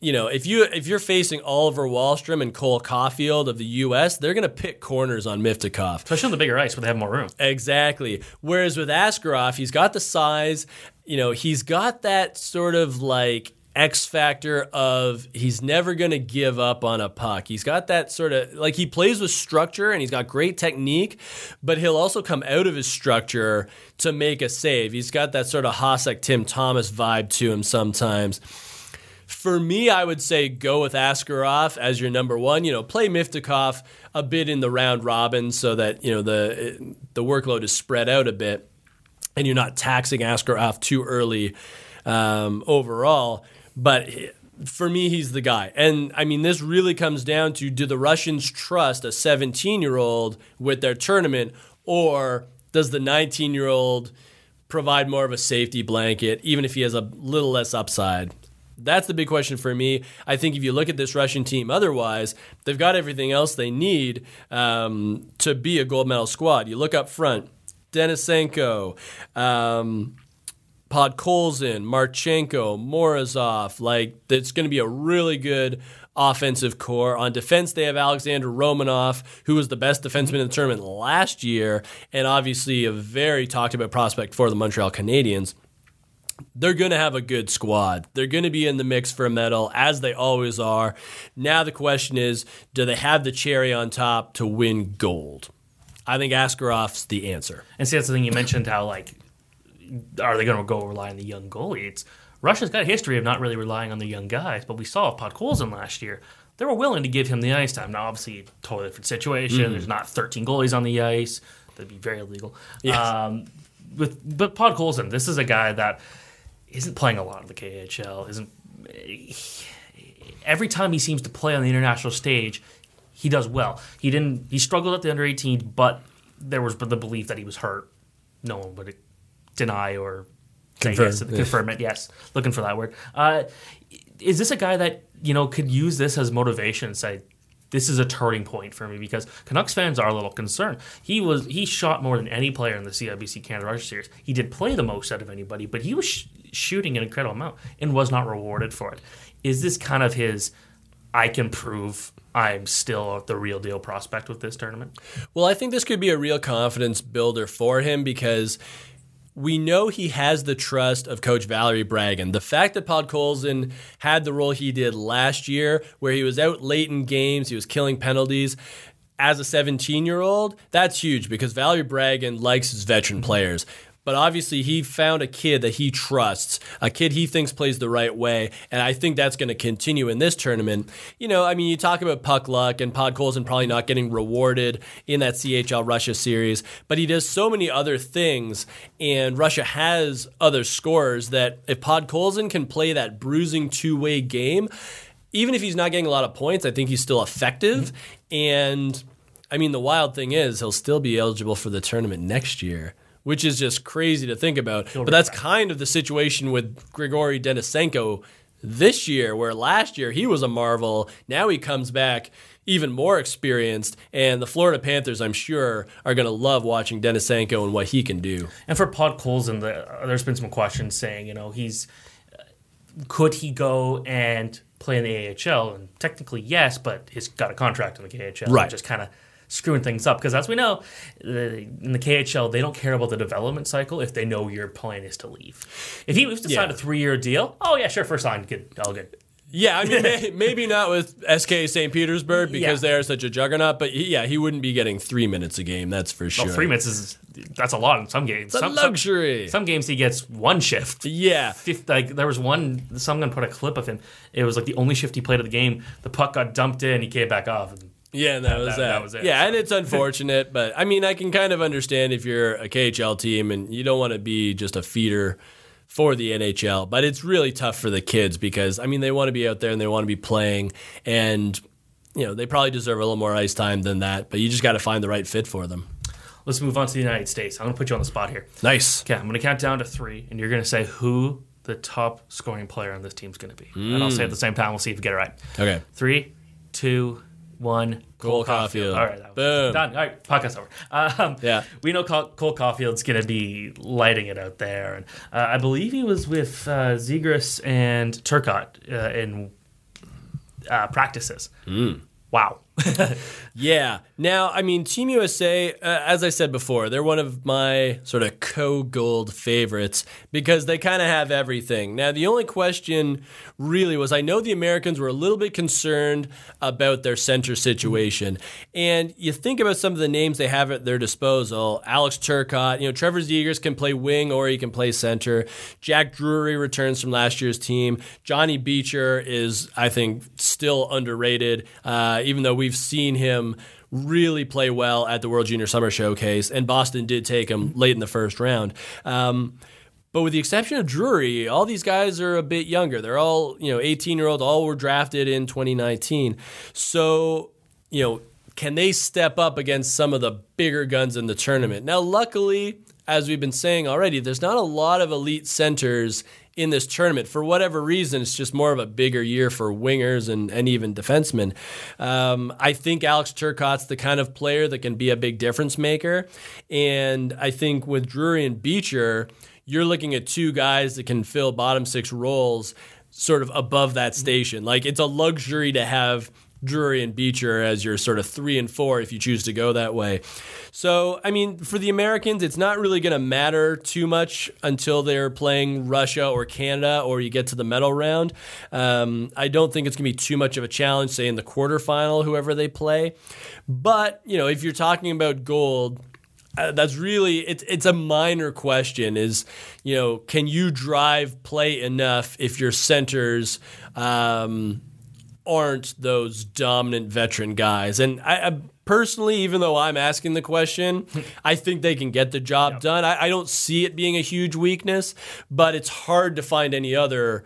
you know, if you if you're facing Oliver Wahlstrom and Cole Caufield of the U.S., they're going to pick corners on Miftakov,
especially on the bigger ice where they have more room.
Exactly. Whereas with Askarov, he's got the size. You know, he's got that sort of like X factor of he's never going to give up on a puck. He's got that sort of like he plays with structure and he's got great technique, but he'll also come out of his structure to make a save. He's got that sort of Hasek Tim Thomas vibe to him sometimes. For me, I would say go with Askarov as your number one. You know, play Miftakov a bit in the round robin so that you know the the workload is spread out a bit, and you're not taxing Askarov too early um, overall. But for me, he's the guy. And I mean, this really comes down to do the Russians trust a 17 year old with their tournament, or does the 19 year old provide more of a safety blanket, even if he has a little less upside? That's the big question for me. I think if you look at this Russian team, otherwise, they've got everything else they need um, to be a gold medal squad. You look up front, Denisenko, um, Podkolzin, Marchenko, Morozov. Like, it's going to be a really good offensive core. On defense, they have Alexander Romanov, who was the best defenseman in the tournament last year, and obviously a very talked about prospect for the Montreal Canadiens they're going to have a good squad. They're going to be in the mix for a medal, as they always are. Now, the question is do they have the cherry on top to win gold? I think Askarov's the answer.
And see, that's the thing you mentioned how, like, are they going to go rely on the young goalie? It's Russia's got a history of not really relying on the young guys, but we saw Podkolzin last year. They were willing to give him the ice time. Now, obviously, totally different situation. Mm-hmm. There's not 13 goalies on the ice. That'd be very illegal. Yes. Um, with but Podkolzin, this is a guy that isn't playing a lot of the KHL. Isn't every time he seems to play on the international stage, he does well. He didn't. He struggled at the under 18, but there was the belief that he was hurt. No one would deny or confirm, yes, confirm it. Yes, looking for that word. Uh, is this a guy that you know could use this as motivation? Say this is a turning point for me because Canucks fans are a little concerned. He was he shot more than any player in the CIBC Canada Russia series. He did play the most out of anybody, but he was sh- shooting an incredible amount and was not rewarded for it. Is this kind of his? I can prove I'm still the real deal prospect with this tournament.
Well, I think this could be a real confidence builder for him because we know he has the trust of Coach Valeri Bragin. The fact that Podkolzin had the role he did last year, where he was out late in games, he was killing penalties. As a 17 year old, that's huge because Valeri Bragin likes his veteran players but obviously he found a kid that he trusts, a kid he thinks plays the right way, and I think that's going to continue in this tournament. You know, I mean, you talk about puck luck and Podkolzin probably not getting rewarded in that CHL Russia series, but he does so many other things, and Russia has other scorers that if Podkolzin can play that bruising two way game, even if he's not getting a lot of points, I think he's still effective. Mm-hmm. And I mean, the wild thing is he'll still be eligible for the tournament next year which is just crazy to think about. He'll but that's kind of the situation with Grigory Denisenko this year, where last year he was a marvel. Now he comes back even more experienced, and the Florida Panthers, I'm sure, are going to love watching Denisenko and what he can do.
And for Podkolzin, the, there's been some questions saying, you know, he's could he go and play in the AHL? And technically, yes, but he's got a contract in the KHL.
Right.
Just kind of screwing things up because as we know in the KHL they don't care about the development cycle if they know your plan is to leave. If he was to sign a three year deal, oh yeah, sure, first sign, good, all good.
Yeah, I mean, maybe not with SKA St. Petersburg because yeah. they're such a juggernaut, but yeah, he wouldn't be getting three minutes a game. That's for sure.
Well, three minutes is that's a lot in some games. Some,
luxury.
Some, some, games he gets one shift.
Yeah,
Fifth, like there was one. Someone put a clip of him. It was like the only shift he played of the game. The puck got dumped in. He came back off. And
yeah, that, that was that. that. was it. Yeah, so. and it's unfortunate, but I mean, I can kind of understand if you're a KHL team and you don't want to be just a feeder for the NHL, but it's really tough for the kids because I mean, they want to be out there and they want to be playing and you know, they probably deserve a little more ice time than that, but you just got to find the right fit for them.
Let's move on to the United States. I'm going to put you on the spot here.
Nice.
Okay, I'm going to count down to 3 and you're going to say who the top scoring player on this team is going to be. Mm. And I'll say at the same time, we'll see if we get it right.
Okay.
Three, two, one.
Cole, Cole Caufield.
All right, Boom. done. All right, podcast over. Um,
yeah,
we know Cole, going to be lighting it out there, and uh, I believe he was with uh, Zegras and Turcotte uh, in uh, practices.
Mm.
Wow.
yeah. Now, I mean, Team USA, uh, as I said before, they're one of my sort of co gold favorites because they kind of have everything. Now, the only question really was I know the Americans were a little bit concerned about their center situation. And you think about some of the names they have at their disposal Alex Turcotte, you know, Trevor Zegras can play wing or he can play center. Jack Drury returns from last year's team. Johnny Beecher is, I think, still underrated, uh, even though we've seen him really play well at the World Junior Summer Showcase, and Boston did take him late in the first round. Um, but with the exception of Drury, all these guys are a bit younger. They're all, you know, 18 year old, all were drafted in 2019. So, you know, can they step up against some of the bigger guns in the tournament? Now, luckily, as we've been saying already, there's not a lot of elite centers in this tournament. For whatever reason, it's just more of a bigger year for wingers and, and even defensemen. Um, I think Alex Turcotte's the kind of player that can be a big difference maker. And I think with Drury and Beecher, you're looking at two guys that can fill bottom six roles sort of above that station. Like it's a luxury to have Drury and Beecher as your sort of three and four if you choose to go that way. So, I mean, for the Americans, it's not really going to matter too much until they're playing Russia or Canada or you get to the medal round. Um, I don't think it's going to be too much of a challenge, say in the quarterfinal, whoever they play. But, you know, if you're talking about gold, uh, that's really it's it's a minor question is you know can you drive play enough if your centers um, aren't those dominant veteran guys. And I, I, personally, even though I'm asking the question, I think they can get the job yep. done. I, I, don't see it being a huge weakness, but it's hard to find any other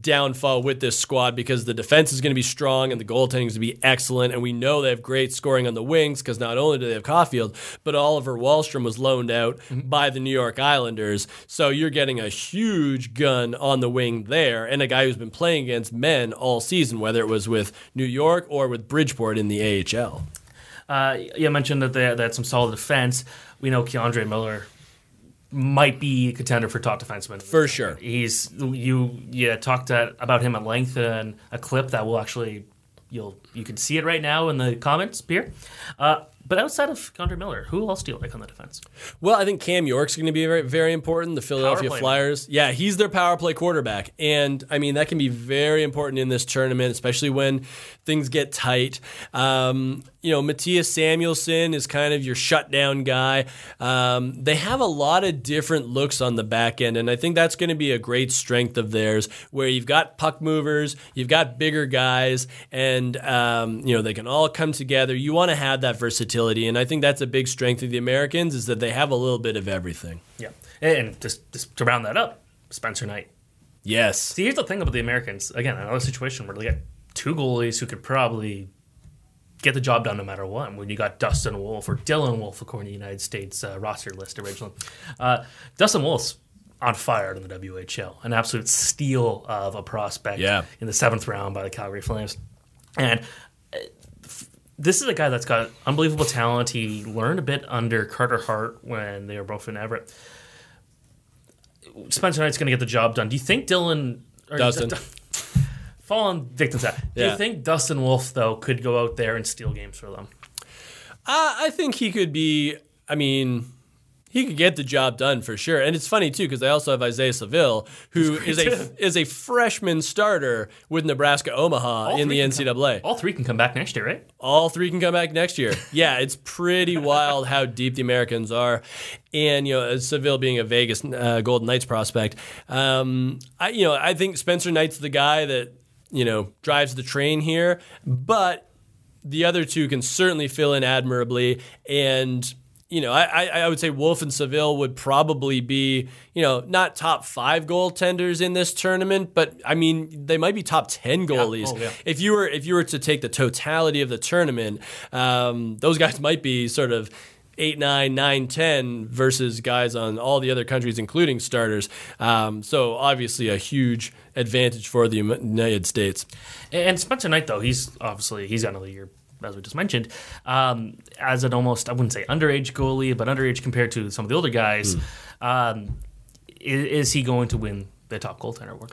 downfall with this squad because the defense is going to be strong and the goaltending is going to be excellent. And we know they have great scoring on the wings because not only do they have Caufield, but Oliver Wahlstrom was loaned out mm-hmm. by the New York Islanders. So you're getting a huge gun on the wing there and a guy who's been playing against men all season, whether it was with New York or with Bridgeport in the AHL.
Uh, you mentioned that they, they had some solid defense. We know K'Andre Miller might be a contender for top defenseman
for sure.
He's you yeah talked at, about him at length in a clip that will actually you'll you can see it right now in the comments here. Uh, But outside of K'Andre Miller, who else do you like on the defense?
Well, I think Cam York's going to be very, very important. The Philadelphia Flyers. Yeah, he's their power play quarterback. And I mean, that can be very important in this tournament, especially when things get tight. Um, you know, Mattias Samuelsson is kind of your shutdown guy. Um, they have a lot of different looks on the back end, and I think that's going to be a great strength of theirs, where you've got puck movers, you've got bigger guys, and um, you know they can all come together. You want to have that versatility, and I think that's a big strength of the Americans is that they have a little bit of everything.
Yeah, and just, just to round that up, Spencer Knight.
Yes.
See, here's the thing about the Americans. Again, another situation where they got two goalies who could probably get the job done no matter what. When you got Dustin Wolf or Dylan Wolf, according to the United States uh, roster list originally, uh, Dustin Wolf's on fire in the WHL, an absolute steal of a prospect
Yeah.
in the seventh round by the Calgary Flames, and. This is a guy that's got unbelievable talent. He learned a bit under Carter Hart when they were both in Everett. Spencer Knight's going to get the job done. Do you think Dylan or
Dustin.
fallen victim to that? Do
Yeah.
you think Dustin Wolf though could go out there and steal games for them?
Uh, I think he could be. I mean, he could get the job done for sure. And it's funny too because I also have Isaiah Saville, who is a is a freshman starter with Nebraska Omaha in the NCAA.
All three can come back next year, right?
All three can come back next year. Yeah, it's pretty wild how deep the Americans are. And you know, Saville being a Vegas uh, Golden Knights prospect, um, I you know I think Spencer Knight's the guy that you know drives the train here, but the other two can certainly fill in admirably. And you know, I, I would say Wolf and Saville would probably be you know not top five goaltenders in this tournament, but I mean they might be top ten goalies.
Oh, yeah.
If you were if you were to take the totality of the tournament, um, those guys might be sort of. Eight, nine, nine, ten versus guys on all the other countries, including starters. Um, so obviously a huge advantage for the United States.
And Spencer Knight though, he's obviously he's got another year. As we just mentioned, um, as an almost I wouldn't say underage goalie, but underage compared to some of the older guys, um, is, is he going to win the top goaltender award?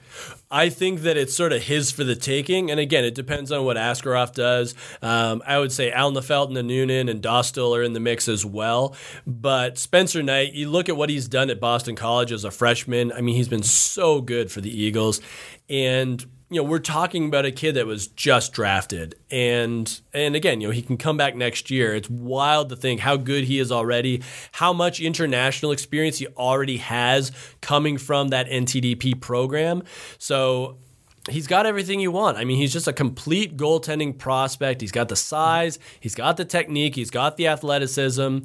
I think that it's sort of his for the taking. And again, it depends on what Askarov does. Um, I would say Alnefelt and Annunen and Dostal are in the mix as well. But Spencer Knight, you look at what he's done at Boston College as a freshman. I mean, he's been so good for the Eagles. And you know, we're talking about a kid that was just drafted, and and again, you know, he can come back next year. It's wild to think how good he is already, how much international experience he already has coming from that NTDP program. So he's got everything you want. I mean, he's just a complete goaltending prospect. He's got the size, he's got the technique, he's got the athleticism.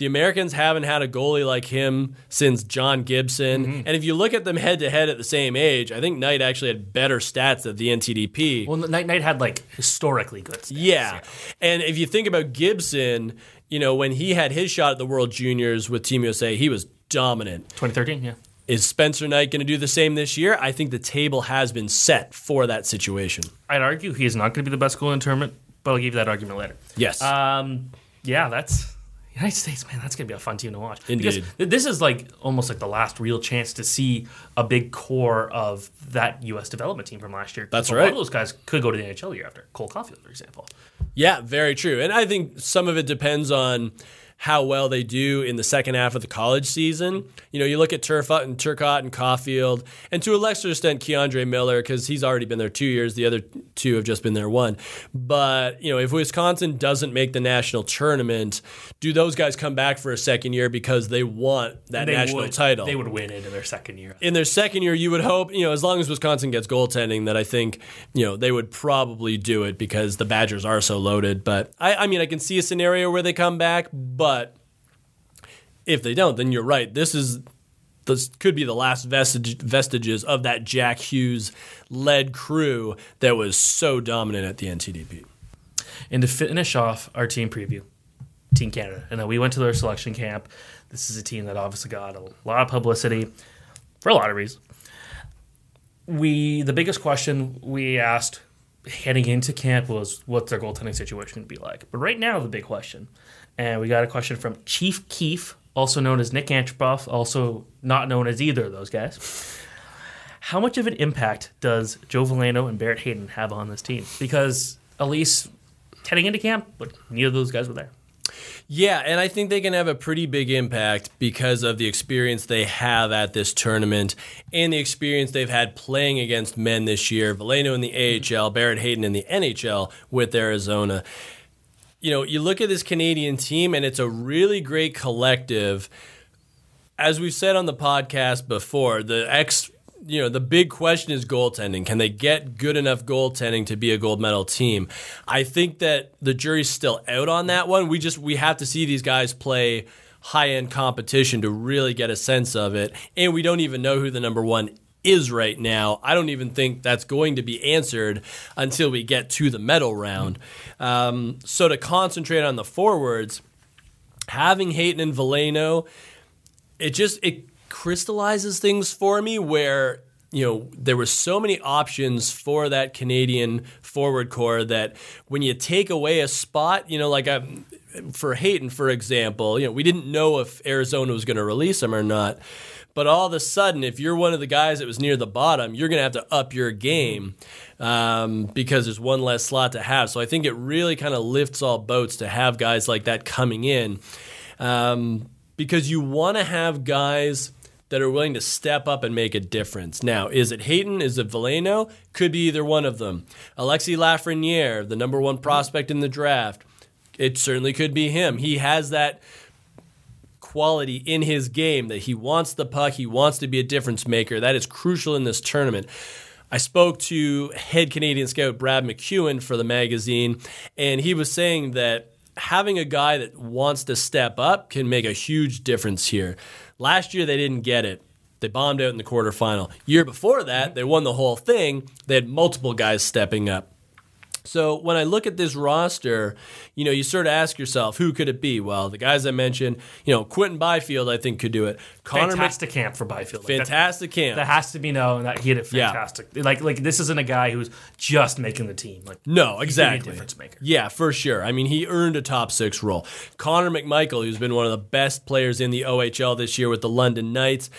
The Americans haven't had a goalie like him since John Gibson. And if you look at them head to head at the same age, I think Knight actually had better stats at the NTDP.
Well, Knight, Knight had like historically good. Stats.
Yeah. And if you think about Gibson, you know, when he had his shot at the World Juniors with Team USA, he was dominant.
2013, yeah.
Is Spencer Knight going to do the same this year? I think the table has been set for that situation.
I'd argue he is not going to be the best goalie in the tournament, but I'll give you that argument later.
Yes.
Um, yeah, that's United States, man. That's gonna be a fun team to watch. Because
Indeed.
th- this is like almost like the last real chance to see a big core of that U.S. development team from last year.
That's
a lot
right.
of those guys could go to the NHL year after. Cole Caufield, for example.
Yeah, very true. And I think some of it depends on how well they do in the second half of the college season. You know, you look at Turfut uh, and Turcotte and Caufield, and to a lesser extent, K'Andre Miller, because he's already been there two years. The other two have just been there one. But, you know, if Wisconsin doesn't make the national tournament, do those guys come back for a second year because they want that
They
national
would,
title?
They would win it in their second year.
in their second year, you would hope, you know, as long as Wisconsin gets goaltending, that I think, you know, they would probably do it because the Badgers are so loaded. But I, I mean, I can see a scenario where they come back, but if they don't, then you're right. This is this could be the last vestige, vestiges of that Jack Hughes led crew that was so dominant at the NTDP.
And to finish off our team preview, Team Canada. And then we went to their selection camp. This is a team that obviously got a lot of publicity for a lot of reasons. We the biggest question we asked heading into camp was what's their goaltending situation going to be like. But right now the big question, and we got a question from Chief Keefe, also known as Nick Antropoff, also not known as either of those guys. How much of an impact does Joe Veleno and Barrett Hayton have on this team? Because Elise heading into camp, but neither of those guys were there.
Yeah, and I think they can have a pretty big impact because of the experience they have at this tournament and the experience they've had playing against men this year. Veleno in the AHL, Barrett Hayton in the NHL with Arizona. You know, you look at this Canadian team, and it's a really great collective. As we've said on the podcast before, the ex you know, the big question is goaltending. Can they get good enough goaltending to be a gold medal team? I think that the jury's still out on that one. We just we have to see these guys play high end competition to really get a sense of it. And we don't even know who the number one is right now. I don't even think that's going to be answered until we get to the medal round. Um, so to concentrate on the forwards, having Hayton and Veleno, it just it crystallizes things for me where you know there were so many options for that Canadian forward core that when you take away a spot, you know, like I, um, for Hayton, for example, you know, we didn't know if Arizona was going to release him or not. But all of a sudden, if you're one of the guys that was near the bottom, you're going to have to up your game um, because there's one less slot to have. So I think it really kind of lifts all boats to have guys like that coming in um, because you want to have guys that are willing to step up and make a difference. Now, is it Hayton? Is it Veleno? Could be either one of them. Alexi Lafreniere, the number one prospect in the draft, it certainly could be him. He has that quality in his game that he wants the puck, he wants to be a difference maker. That is crucial in this tournament. I spoke to head Canadian scout Brad McEwen for the magazine, and he was saying that having a guy that wants to step up can make a huge difference here. Last year, they didn't get it. They bombed out in the quarterfinal. Year before that, they won the whole thing. They had multiple guys stepping up. So when I look at this roster, you know, you sort of ask yourself, who could it be? Well, the guys I mentioned, you know, Quinton Byfield, I think could do it.
Connor fantastic Mc- camp for Byfield.
Like fantastic
that,
camp.
That has to be known that he had a fantastic. Yeah. Like, like this isn't a guy who's just making the team. Like,
no, exactly. difference maker. Yeah, for sure. I mean, he earned a top six role. Connor McMichael, who's been one of the best players in the OHL this year with the London Knights.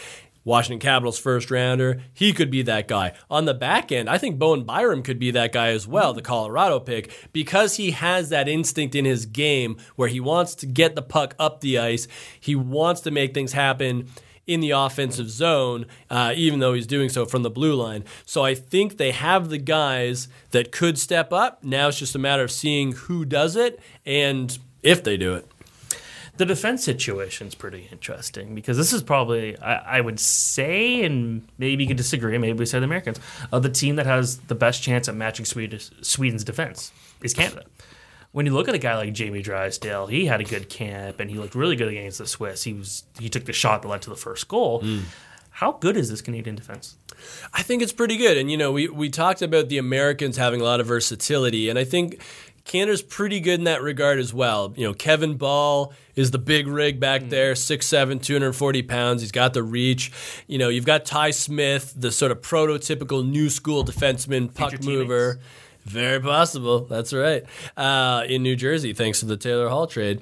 Washington Capitals first rounder. He could be that guy. On the back end, I think Bowen Byram could be that guy as well, the Colorado pick, because he has that instinct in his game where he wants to get the puck up the ice. He wants to make things happen in the offensive zone, uh, even though he's doing so from the blue line. So I think they have the guys that could step up. Now it's just a matter of seeing who does it and if they do it.
The defense situation is pretty interesting because this is probably, I, I, would say, and maybe you could disagree, maybe we say the Americans, uh, the team that has the best chance at matching Swedish, Sweden's defense is Canada. When you look at a guy like Jamie Drysdale, he had a good camp and he looked really good against the Swiss. He was he took the shot that led to the first goal. Mm. How good is this Canadian defense?
I think it's pretty good. And, you know, we, we talked about the Americans having a lot of versatility. And I think Canada's pretty good in that regard as well. You know, Kevin Bahl is the big rig back mm. there, 6'7", 240 pounds. He's got the reach. You know, you've got Ty Smith, the sort of prototypical new school defenseman, puck Future mover. Teammates. Very possible. That's right. Uh, in New Jersey, thanks to the Taylor Hall trade.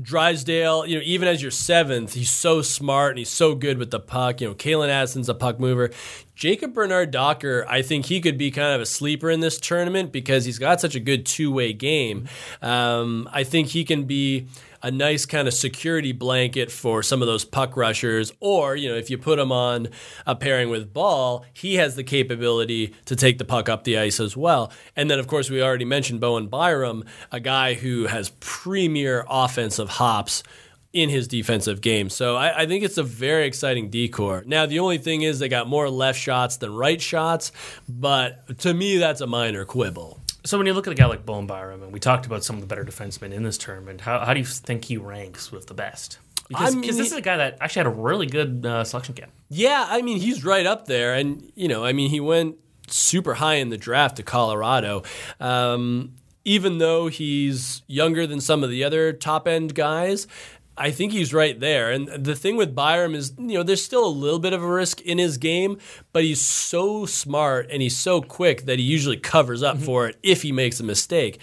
Drysdale, you know, even as your seventh, he's so smart and he's so good with the puck. You know, Calen Addison's a puck mover. Jacob Bernard Docker, I think he could be kind of a sleeper in this tournament because he's got such a good two way game. Um, I think he can be a nice kind of security blanket for some of those puck rushers. Or, you know, if you put him on a pairing with Bahl, he has the capability to take the puck up the ice as well. And then, of course, we already mentioned Bowen Byram, a guy who has premier offensive hops in his defensive game. So I, I, think it's a very exciting decor. Now, the only thing is they got more left shots than right shots, but to me, that's a minor quibble.
So when you look at a guy like Bowen Byram, and we talked about some of the better defensemen in this tournament, how, how do you think he ranks with the best? Because, I mean, this is a guy that actually had a really good uh, selection camp.
Yeah, I mean he's right up there, and you know, I mean he went super high in the draft to Colorado. Um, even though he's younger than some of the other top end guys, I think he's right there. And the thing with Byram is, you know, there's still a little bit of a risk in his game, but he's so smart and he's so quick that he usually covers up mm-hmm. for it if he makes a mistake.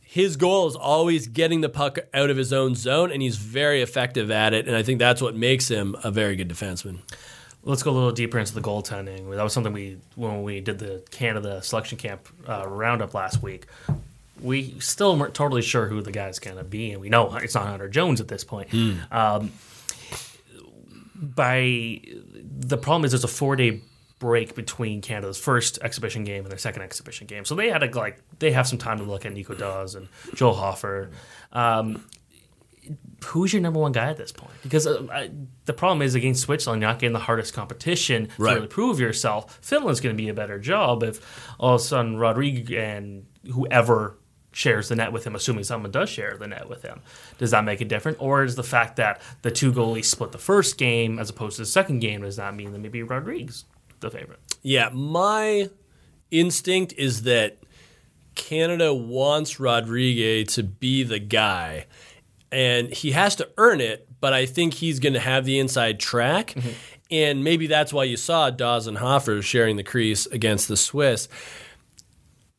His goal is always getting the puck out of his own zone, and he's very effective at it. And I think that's what makes him a very good defenseman.
Let's go a little deeper into the goaltending. That was something we when we did the Canada selection camp uh, roundup last week we still weren't totally sure who the guy's going to be, and we know it's not Hunter Jones at this point. Um, by the problem is there's a four day break between Canada's first exhibition game and their second exhibition game, so they had to like they have some time to look at Nico Daws and Joel Hofer. Um, who's your number one guy at this point? Because uh, I, the problem is against Switzerland, you're not getting the hardest competition
Right.
to really prove yourself. Finland's going to be a better job if all of a sudden Rodrigue and whoever shares the net with him, assuming someone does share the net with him, does that make a difference? Or is the fact that the two goalies split the first game as opposed to the second game, does that mean that maybe Rodriguez the favorite?
Yeah, my instinct is that Canada wants Rodriguez to be the guy, and he has to earn it. But I think he's going to have the inside track, mm-hmm. and maybe that's why you saw Daws and Hofer sharing the crease against the Swiss.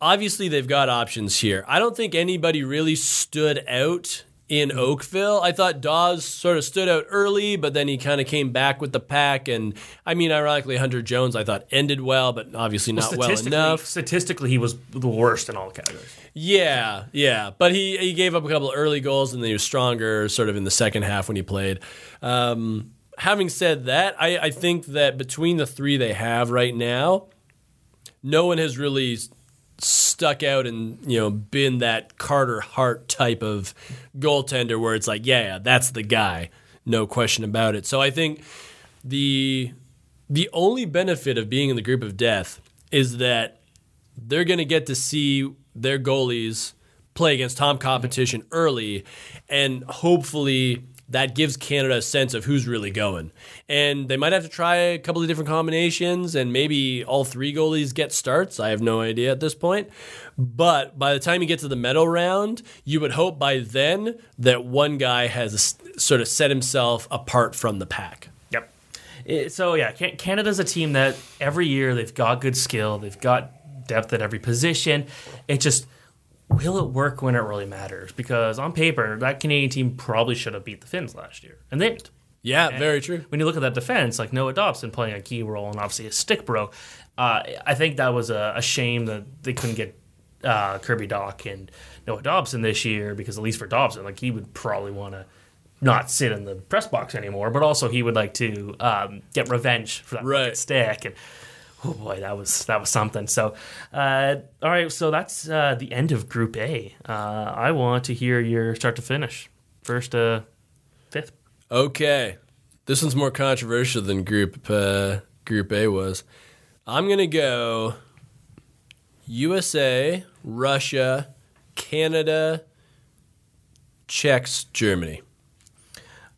Obviously, they've got options here. I don't think anybody really stood out in Oakville. I thought Daws sort of stood out early, but then he kind of came back with the pack. And I mean, ironically, Hunter Jones I thought ended well, but obviously not well
statistically,
enough.
statistically, he was the worst in all categories.
Yeah, yeah, but he he gave up a couple of early goals, and then he was stronger sort of in the second half when he played. Um, having said that, I, I think that between the three they have right now, no one has really stuck out and you know been that Carter Hart type of goaltender where it's like, yeah, that's the guy, no question about it. So I think the the only benefit of being in the group of death is that they're going to get to see their goalies play against top competition early, and hopefully that gives Canada a sense of who's really going. And they might have to try a couple of different combinations, and maybe all three goalies get starts. I have no idea at this point. But by the time you get to the medal round, you would hope by then that one guy has sort of set himself apart from the pack.
Yep. It- so yeah, Can- Canada's a team that every year they've got good skill, they've got depth at every position. It just will it work when it really matters? Because on paper, that Canadian team probably should have beat the Finns last year, and they didn't.
Yeah, very true.
When you look at that defense, like Noah Dobson playing a key role, and obviously his stick broke. Uh, I think that was a, a shame that they couldn't get uh, Kirby Dach and Noah Dobson this year because at least for Dobson, like he would probably want to not sit in the press box anymore, but also he would like to um, get revenge for that
Right.
stick and. Oh boy, that was that was something. So, uh, all right, so that's uh, the end of Group A. Uh, I want to hear your start to finish. First, uh, fifth.
Okay, this one's more controversial than Group uh, Group A was. I'm gonna go USA, Russia, Canada, Czechs, Germany.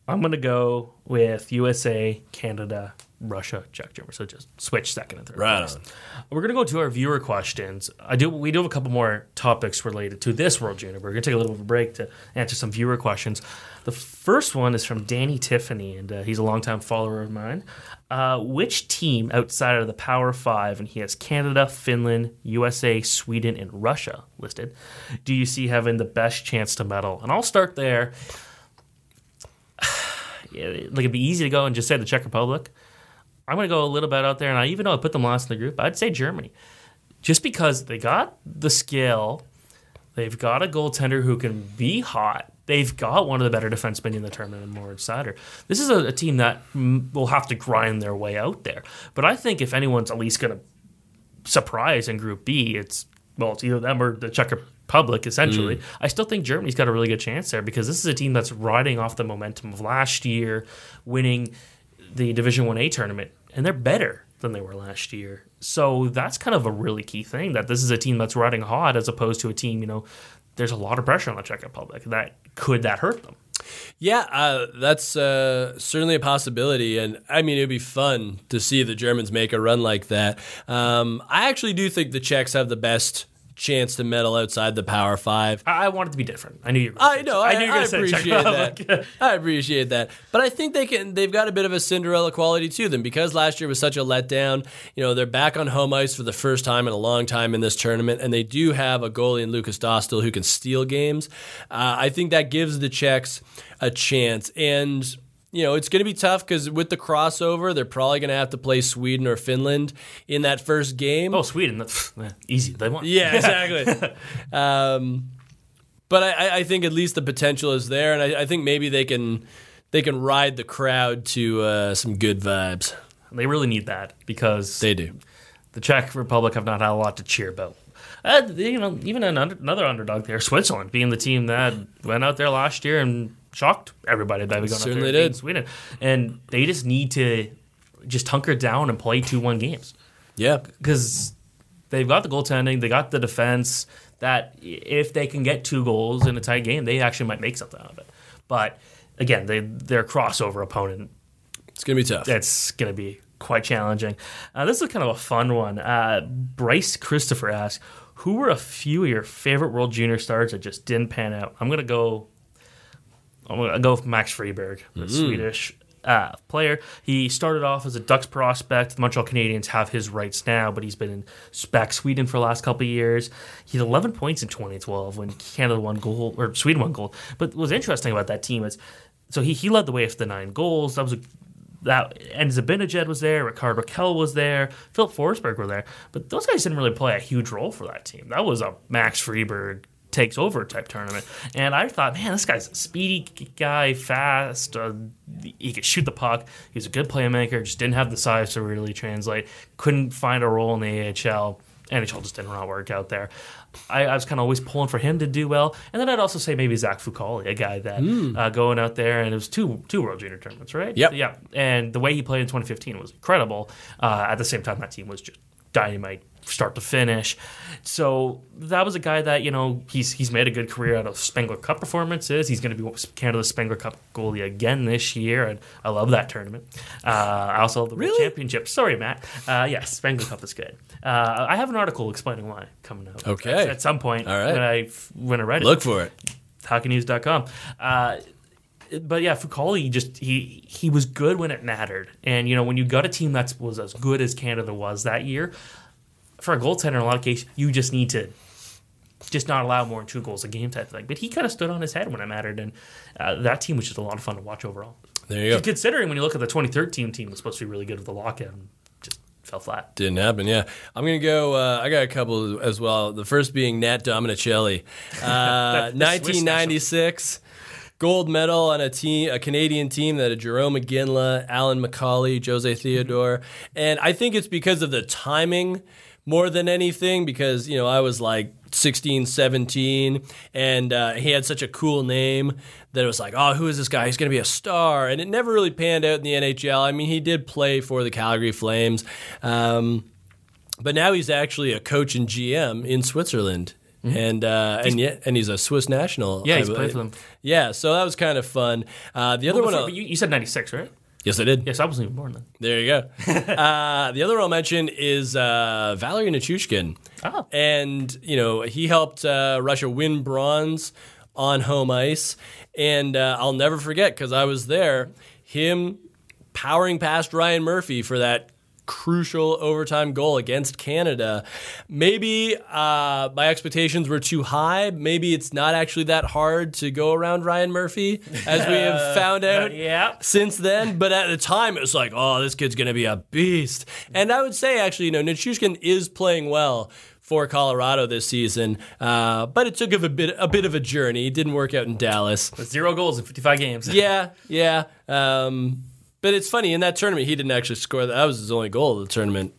I'm gonna go with USA, Canada, Russia, Czech, Germany. So just switch second and third.
Right
place.
on.
We're gonna go to our viewer questions. I do. We do have a couple more topics related to this World Junior. We're gonna take a little bit of a break to answer some viewer questions. The first one is from Danny Tiffany, and uh, he's a longtime follower of mine. Uh, which team outside of the Power Five, and he has Canada, Finland, USA, Sweden, and Russia listed, do you see having the best chance to medal? And I'll start there. Yeah, like it'd be easy to go and just say the Czech Republic. I'm going to go a little bit out there, and I even though I put them last in the group, I'd say Germany, just because they got the skill, they've got a goaltender who can be hot. They've got one of the better defensemen in the tournament, and Moritz Seider. This is a, a team that mm, will have to grind their way out there. But I think if anyone's at least going to surprise in Group B, it's well, it's either them or the Czech Republic. Essentially, I still think Germany's got a really good chance there because this is a team that's riding off the momentum of last year, winning the Division One A tournament, and they're better than they were last year. So that's kind of a really key thing that this is a team that's riding hot as opposed to a team. You know, there's a lot of pressure on the Czech Republic. That could that hurt them?
Yeah, uh, that's uh, certainly a possibility, and I mean it'd be fun to see the Germans make a run like that. Um, I actually do think the Czechs have the best chance to medal outside the Power Five.
I, I want it to be different. I knew you. Were
I know. I,
knew you were
I
gonna say Czech
appreciate that. I appreciate that. But I think they can. They've got a bit of a Cinderella quality to them because last year was such a letdown. You know, they're back on home ice for the first time in a long time in this tournament, and they do have a goalie in Lukas Dostal who can steal games. Uh, I think that gives the Czechs a chance and. You know, it's going to be tough because with the crossover, they're probably going to have to play Sweden or Finland in that first game.
Oh, Sweden, that's easy. They won.
Yeah, exactly. um, but I, I, think at least the potential is there, and I, I think maybe they can they can ride the crowd to uh, some good vibes.
They really need that because
they do.
The Czech Republic have not had a lot to cheer about. Uh, you know, even an under, another underdog there, Switzerland, being the team that went out there last year and shocked everybody by going
Certainly
out there
did.
Sweden, and they just need to just hunker down and play two one games.
Yeah,
because they've got the goaltending, they got the defense. That if they can get two goals in a tight game, they actually might make something out of it. But again, they their crossover opponent.
It's gonna be tough.
It's gonna be quite challenging. Uh, this is kind of a fun one. Uh, Bryce Christopher asks, "Who were a few of your favorite World Junior stars that just didn't pan out?" I'm gonna go. I'm gonna go with Max Friberg, the
Mm-hmm.
Swedish uh, player. He started off as a Ducks prospect. The Montreal Canadiens have his rights now, but he's been in back Sweden for the last couple of years. He had 11 points in 2012 when Canada won gold or Sweden won gold. But what's interesting about that team is, so he, he led the way with the nine goals. That was a that and Zibanejad was there, Rickard Rakell was there, Filip Forsberg were there, but those guys didn't really play a huge role for that team. That was a Max Friberg takes over type tournament, and I thought, man, this guy's a speedy guy, fast. Uh, he could shoot the puck. He was a good playmaker. Just didn't have the size to really translate. Couldn't find a role in the AHL. NHL just didn't not work out there. I, I was kind of always pulling for him to do well, and then I'd also say maybe Zach Fucale, a guy that uh, going out there and it was two two World Junior tournaments, right?
Yep.
Yeah, and the way he played in 2015 was incredible. Uh, at the same time, that team was just dynamite, start to finish. So that was a guy that you know he's he's made a good career out of Spengler Cup performances. He's going to be Canada's Spengler Cup goalie again this year, and I love that tournament. Uh, I also love the World Championship. Sorry, Matt. Uh, yes, Spengler Cup is good. Uh, I have an article explaining why coming out.
Okay.
at, at some point.
All right.
when I when I read it
Look for it.
hockeynews.com. Uh, but yeah, Fucale just he he was good when it mattered, and you know when you got a team that was as good as Canada was that year, for a goaltender in a lot of cases, you just need to just not allow more than two goals a game type thing. But he kind of stood on his head when it mattered, and uh, that team was just a lot of fun to watch overall.
There you go.
Considering when you look at the 2013 team was supposed to be really good with the lockout, and just fell flat.
Didn't happen. Yeah, I'm gonna go. Uh, I got a couple as well. The first being Hnat Domenichelli, uh, 1996. Gold medal on a team, a Canadian team that had Jarome Iginla, Alyn McCauley, Jose Theodore, and I think it's because of the timing more than anything. Because you know I was like 16, 17, and uh, he had such a cool name that it was like, oh, who is this guy? He's going to be a star, and it never really panned out in the NHL. I mean, he did play for the Calgary Flames. Um, but now he's actually a coach and GM in Switzerland. And uh, and yeah, and he's a Swiss national.
Mm-hmm. Yeah, he's played for them.
Yeah, so that was kind of fun. Uh, the other
Well,
one,
before- but you, you said 96, right?
Yes, I did.
Yes, I wasn't even born then.
There you go. uh, the other one I'll mention is uh, Valery Nichushkin.
Oh.
And, you know, he helped uh, Russia win bronze on home ice. And uh, I'll never forget because I was there, him powering past Ryan Murphy for that crucial overtime goal against Canada. Maybe uh, my expectations were too high. Maybe it's not actually that hard to go around Ryan Murphy, as we have found out
yeah.
since then. But at the time, it was like, oh, this kid's going to be a beast. And I would say, actually, you know, Nichushkin is playing well for Colorado this season, uh, but it took a bit a bit of a journey. It didn't work out in Dallas.
Zero goals in 55 games.
Yeah, yeah. Um, but it's funny in that tournament, he didn't actually score. That was his only goal of the tournament.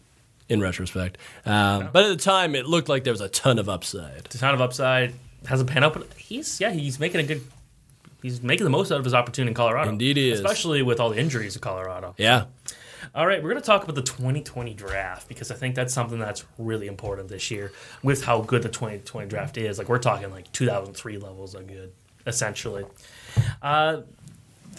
In retrospect, um, but at the time, it looked like there was a ton of upside.
a ton of upside. Hasn't panned out, but he's yeah, he's making a good. He's making the most out of his opportunity in Colorado.
Indeed he is.
especially with all the injuries in Colorado.
Yeah,
All right, we're going to talk about the 2020 draft because I think that's something that's really important this year with how good the 2020 draft is. Like we're talking like 2003 levels of good, essentially. Uh,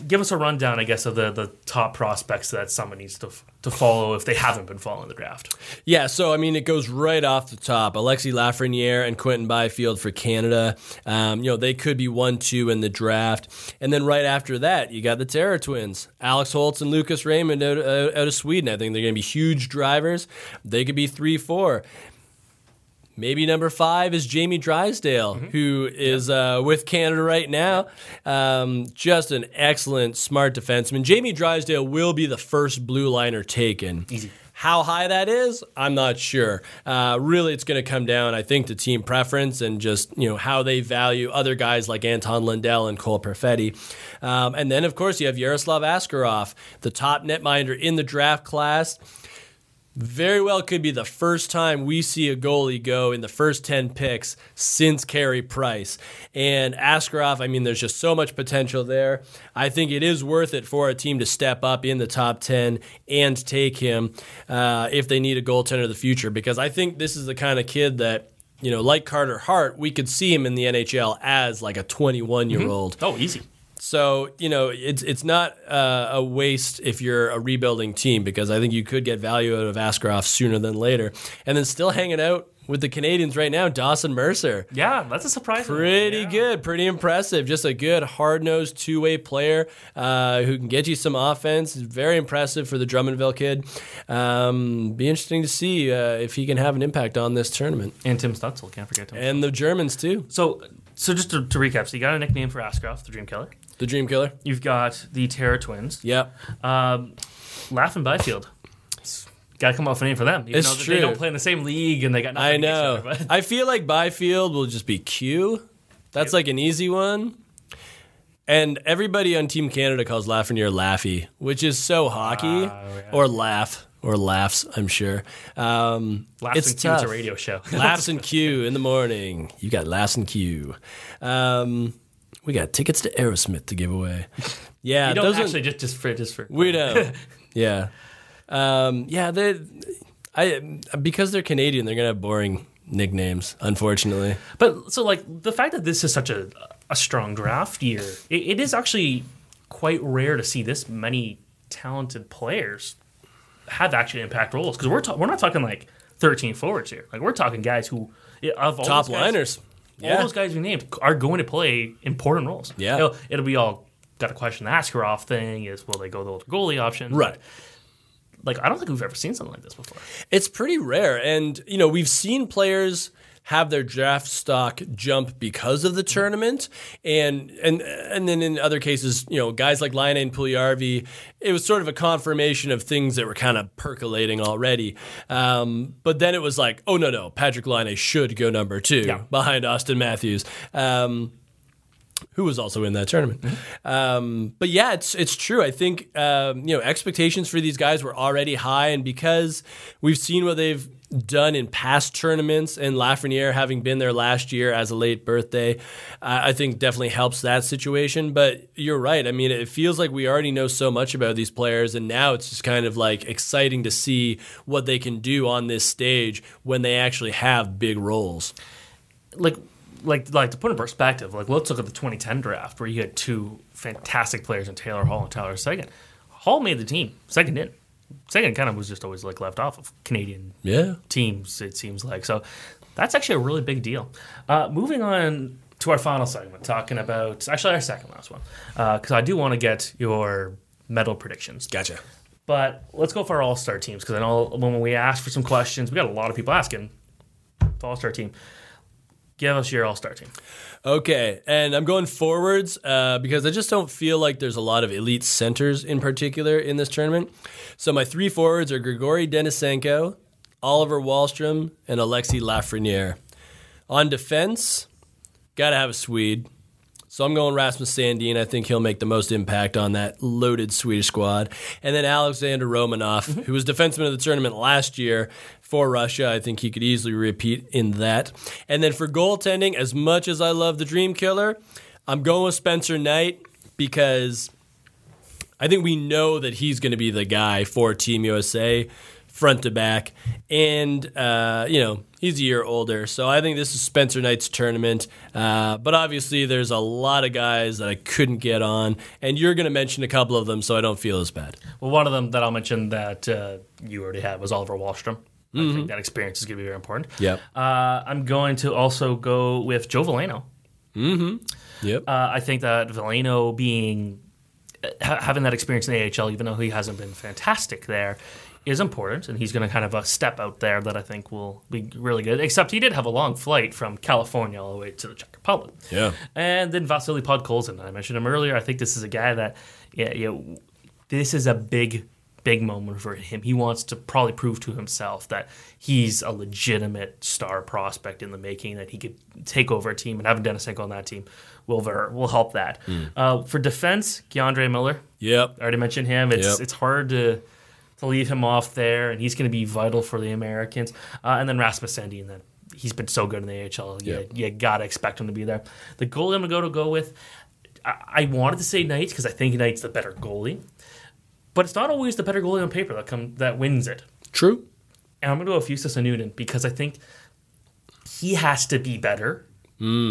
give us a rundown, I guess, of the the top prospects that someone needs to to follow if they haven't been following the draft.
Yeah, so I mean, it goes right off the top. Alexis Lafreniere and Quinton Byfield for Canada. Um, you know, they could be one, two in the draft, and then right after that, you got the Terror Twins, Alex Holtz and Lucas Raymond out, out, out of Sweden. I think they're going to be huge drivers. They could be three, four. Maybe number five is Jamie Drysdale, who is uh, with Canada right now. Um, just an excellent, smart defenseman. Jamie Drysdale will be the first blue liner taken.
Easy.
How high that is, I'm not sure. Uh, really, it's going to come down, I think, to team preference and just you know how they value other guys like Anton Lundell and Cole Perfetti. Um, and then, of course, you have Yaroslav Askarov, the top netminder in the draft class very well could be the first time we see a goalie go in the first 10 picks since Carey Price. And Askarov, I mean, there's just so much potential there. I think it is worth it for a team to step up in the top 10 and take him uh, if they need a goaltender of the future, because I think this is the kind of kid that. You know, like Carter Hart, we could see him in the NHL as like a 21 year old.
Oh, easy.
So you know it's it's not uh, a waste if you're a rebuilding team because I think you could get value out of Askarov sooner than later, and then still hanging out with the Canadians right now, Dawson Mercer.
Yeah, that's a surprise.
Pretty
yeah.
good, pretty impressive. Just a good, hard nosed two way player uh, who can get you some offense. Very impressive for the Drummondville kid. Um, be interesting to see uh, if he can have an impact on this tournament.
And Tim Stützle, can't forget Tim.
And the Germans, too.
So, so just to, to recap, so you got a nickname for Askarov, the Dream Killer.
The Dream Killer.
You've got the Terror Twins.
Yep.
Um, Laugh and Byfield. Got to come up with a name for them. Even
It's
though
true.
They don't play in the same league and they got nothing
I know.
each other, but-
I feel like Byfield will just be Q. That's like an easy one. And everybody on Team Canada calls Laughing Lafreniere Laffy, which is so hockey,
Ah, yeah.
or laugh, or laughs. I'm sure. Um,
Laughs
it's
and
tough.
a radio show.
laughs and Q in the morning. You got laughs and Q. Um, we got tickets to Aerosmith to give away. Yeah,
you don't
those are-
actually just just for just for
we don't. yeah. Um, yeah, they I because they're Canadian, they're gonna have boring nicknames, unfortunately.
But so like the fact that this is such a a strong draft year, it, it is actually quite rare to see this many talented players have actually impact roles because we're ta- we're not talking like 13 forwards here. Like we're talking guys who of all
Top
guys-
liners.
All those guys we named are going to play important roles.
Yeah.
it'll, it'll be all got a question the Askarov thing is will they go the older goalie option?
Right.
Like I don't think we've ever seen something like this before.
It's pretty rare. And, you know, we've seen players have their draft stock jump because of the tournament. And and and then in other cases, you know, guys like Laine and Puljujärvi, it was sort of a confirmation of things that were kind of percolating already. Um, but then it was like, oh no, no, Patrik Laine should go number two
Yeah.
behind Auston Matthews. Um, who was also in that tournament. Um, but yeah, it's it's true. I think um, you know expectations for these guys were already high, and because we've seen what they've done in past tournaments, and Lafreniere having been there last year as a late birthday, uh, I think definitely helps that situation. But you're right. I mean, it feels like we already know so much about these players, and now it's just kind of like exciting to see what they can do on this stage when they actually have big roles.
like like like to put in perspective, like let's look at the 2010 draft where you had two fantastic players in Taylor Hall and Tyler Seguin. Hall made the team. Seguin didn't. Seguin kind of was just always like left off of Canadian
Yeah.
teams. It seems like so. That's actually a really big deal. Uh, moving on to our final segment, talking about actually our second last one, because I do want to get your medal predictions.
Gotcha.
But let's go for our all star teams because I know when we asked for some questions, we got a lot of people asking. All star team. Give us your all star team.
Okay, and I'm going forwards uh, because I just don't feel like there's a lot of elite centers in particular in this tournament. So my three forwards are Grigory Denisenko, Oliver Wahlstrom, and Alexis Lafreniere. On defense, gotta have a Swede. So I'm going Rasmus Sandin. I think he'll make the most impact on that loaded Swedish squad. And then Alexander Romanov, who was defenseman of the tournament last year for Russia. I think he could easily repeat in that. And then for goaltending, as much as I love the Dream Killer, I'm going with Spencer Knight because I think we know that he's going to be the guy for Team USA, front to back, and uh, you know he's a year older, so I think this is Spencer Knight's tournament. Uh, but obviously, there's a lot of guys that I couldn't get on, and you're going to mention a couple of them, so I don't feel as bad.
Well, one of them that I'll mention that uh, you already had was Oliver Wahlstrom. I think that experience is going to be very important.
Yep.
Uh, I'm going to also go with Joe Veleno.
Yep.
Uh, I think that Veleno being ha- having that experience in the AHL, even though he hasn't been fantastic there, is important, and he's going to kind of a step out there that I think will be really good. Except he did have a long flight from California all the way to the Czech Republic.
Yeah.
And then Vasily Podkolzin, I mentioned him earlier. I think this is a guy that, yeah, yeah, this is a big, big moment for him. He wants to probably prove to himself that he's a legitimate star prospect in the making, that he could take over a team, and having Denisenko on that team will ver- will help that. Uh, for defense, K'Andre Miller,
Yep.
I already mentioned him. It's
Yep.
it's hard to to leave him off there, and he's going to be vital for the Americans. Uh, and then Rasmus Sandin, then he's been so good in the AHL. You,
Yep.
you gotta expect him to be there. The goalie I'm gonna go to go with. I, I wanted to say Knights because I think Knights the better goalie, but it's not always the better goalie on paper that come that wins it.
True.
And I'm gonna go with Justus Annunen because I think he has to be better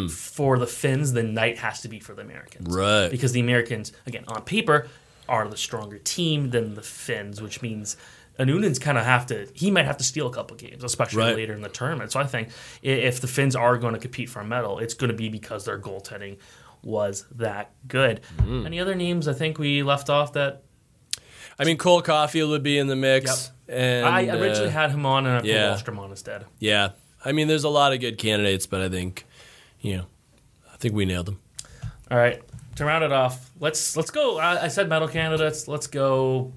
for the Finns than Knight has to be for the Americans
Right.
because the Americans, again, on paper, are the stronger team than the Finns, which means Annunen's kind of have to, he might have to steal a couple games, especially
Right.
later in the tournament. So I think if the Finns are going to compete for a medal, it's going to be because their goaltending was that good.
Mm.
Any other names I think we left off that
I mean, Cole Caufield would be in the mix. And
I originally
uh,
had him on and I put
yeah.
Wahlstrom on instead.
Yeah. I mean, there's a lot of good candidates, but I think, you know, I think we nailed them.
All right, to round it off, let's let's go. I, I said medal candidates. Let's go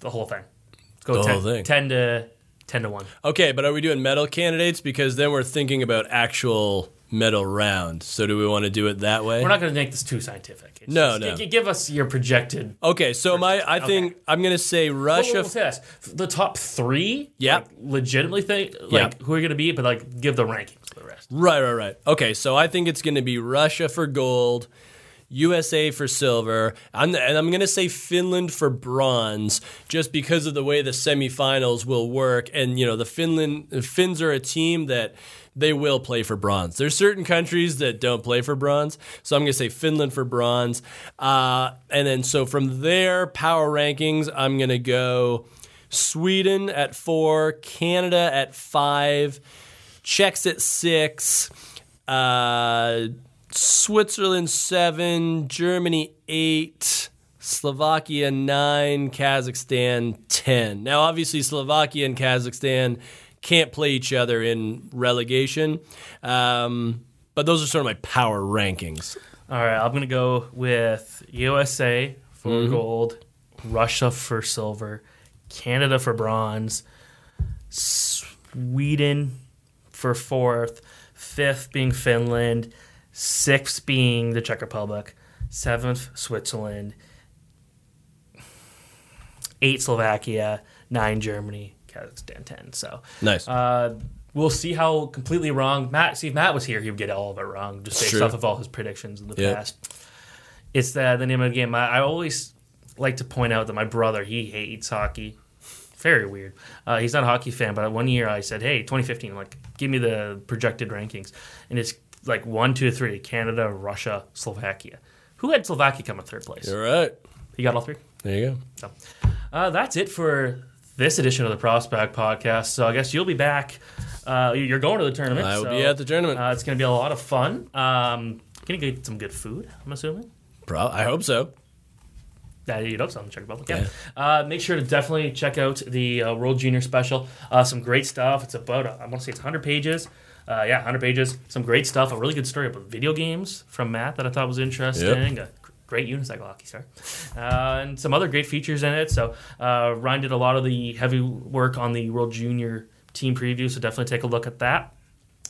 the whole thing. Let's go
The
10,
whole thing.
10 to ten to one.
Okay, but are we doing medal candidates? Because then we're thinking about actual medal round. So do we want to do it that way?
We're not going to make this too scientific.
No,
just-
no.
g- give us your projected.
okay, so my I think I'm gonna say
Well,
Russia.
we'll say this. The top three,
Yeah.
like, legitimately think like
Yeah.
who are going to be, but like give the rankings to the rest.
Right, right, right. Okay, so I think it's going to be Russia for gold, USA for silver, I'm, and I'm going to say Finland for bronze, just because of the way the semifinals will work. And you know, the Finland the Finns are a team that they will play for bronze. There's certain countries that don't play for bronze, so I'm going to say Finland for bronze. Uh, and then so from there, power rankings, I'm going to go Sweden at four, Canada at five. Czechs at six, uh, Switzerland seven, Germany eight, Slovakia nine, Kazakhstan ten. Now, obviously, Slovakia and Kazakhstan can't play each other in relegation, um, but those are sort of my power rankings.
All right, I'm going to go with USA for
Mm-hmm.
gold, Russia for silver, Canada for bronze, Sweden for fourth, fifth being Finland, sixth being the Czech Republic, seventh Switzerland, eight Slovakia, nine Germany, Kazakhstan ten. So
Nice.
uh, we'll see how completely wrong Matt. See if Matt was here, he would get all of it wrong, just based
Sure.
off of all his predictions in the
Yeah.
past. It's the the name of the game. I, I always like to point out that my brother he hates hockey. Very weird. Uh, he's not a hockey fan, but one year I said, "Hey, 2015, like, give me the projected rankings," and it's like one, two, three: Canada, Russia, Slovakia. Who had Slovakia come in third place?
All right.
He got all three.
There you go.
So uh, that's it for this edition of the Prospect Podcast. So I guess you'll be back. Uh, you're going to the tournament.
I will
so,
be at the tournament.
Uh, it's going to be a lot of fun. Um, gonna get some good food. I'm assuming.
Pro- I hope so.
Yeah, you know, so on the Czech Republic. Yeah. Uh, make sure to definitely check out the uh, World Junior Special. Uh, some great stuff. It's about I want to say it's 100 pages. Uh, yeah, 100 pages. Some great stuff. A really good story about video games from Matt that I thought was interesting. A great unicycle hockey star, uh, and some other great features in it. So uh, Ryan did a lot of the heavy work on the World Junior team preview. So definitely take a look at that.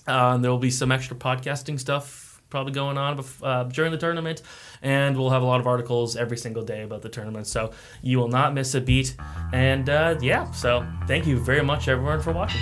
Uh, there will be some extra podcasting stuff probably going on bef- uh, during the tournament, and we'll have a lot of articles every single day about the tournament. So you will not miss a beat. And uh, yeah, so thank you very much, everyone, for watching.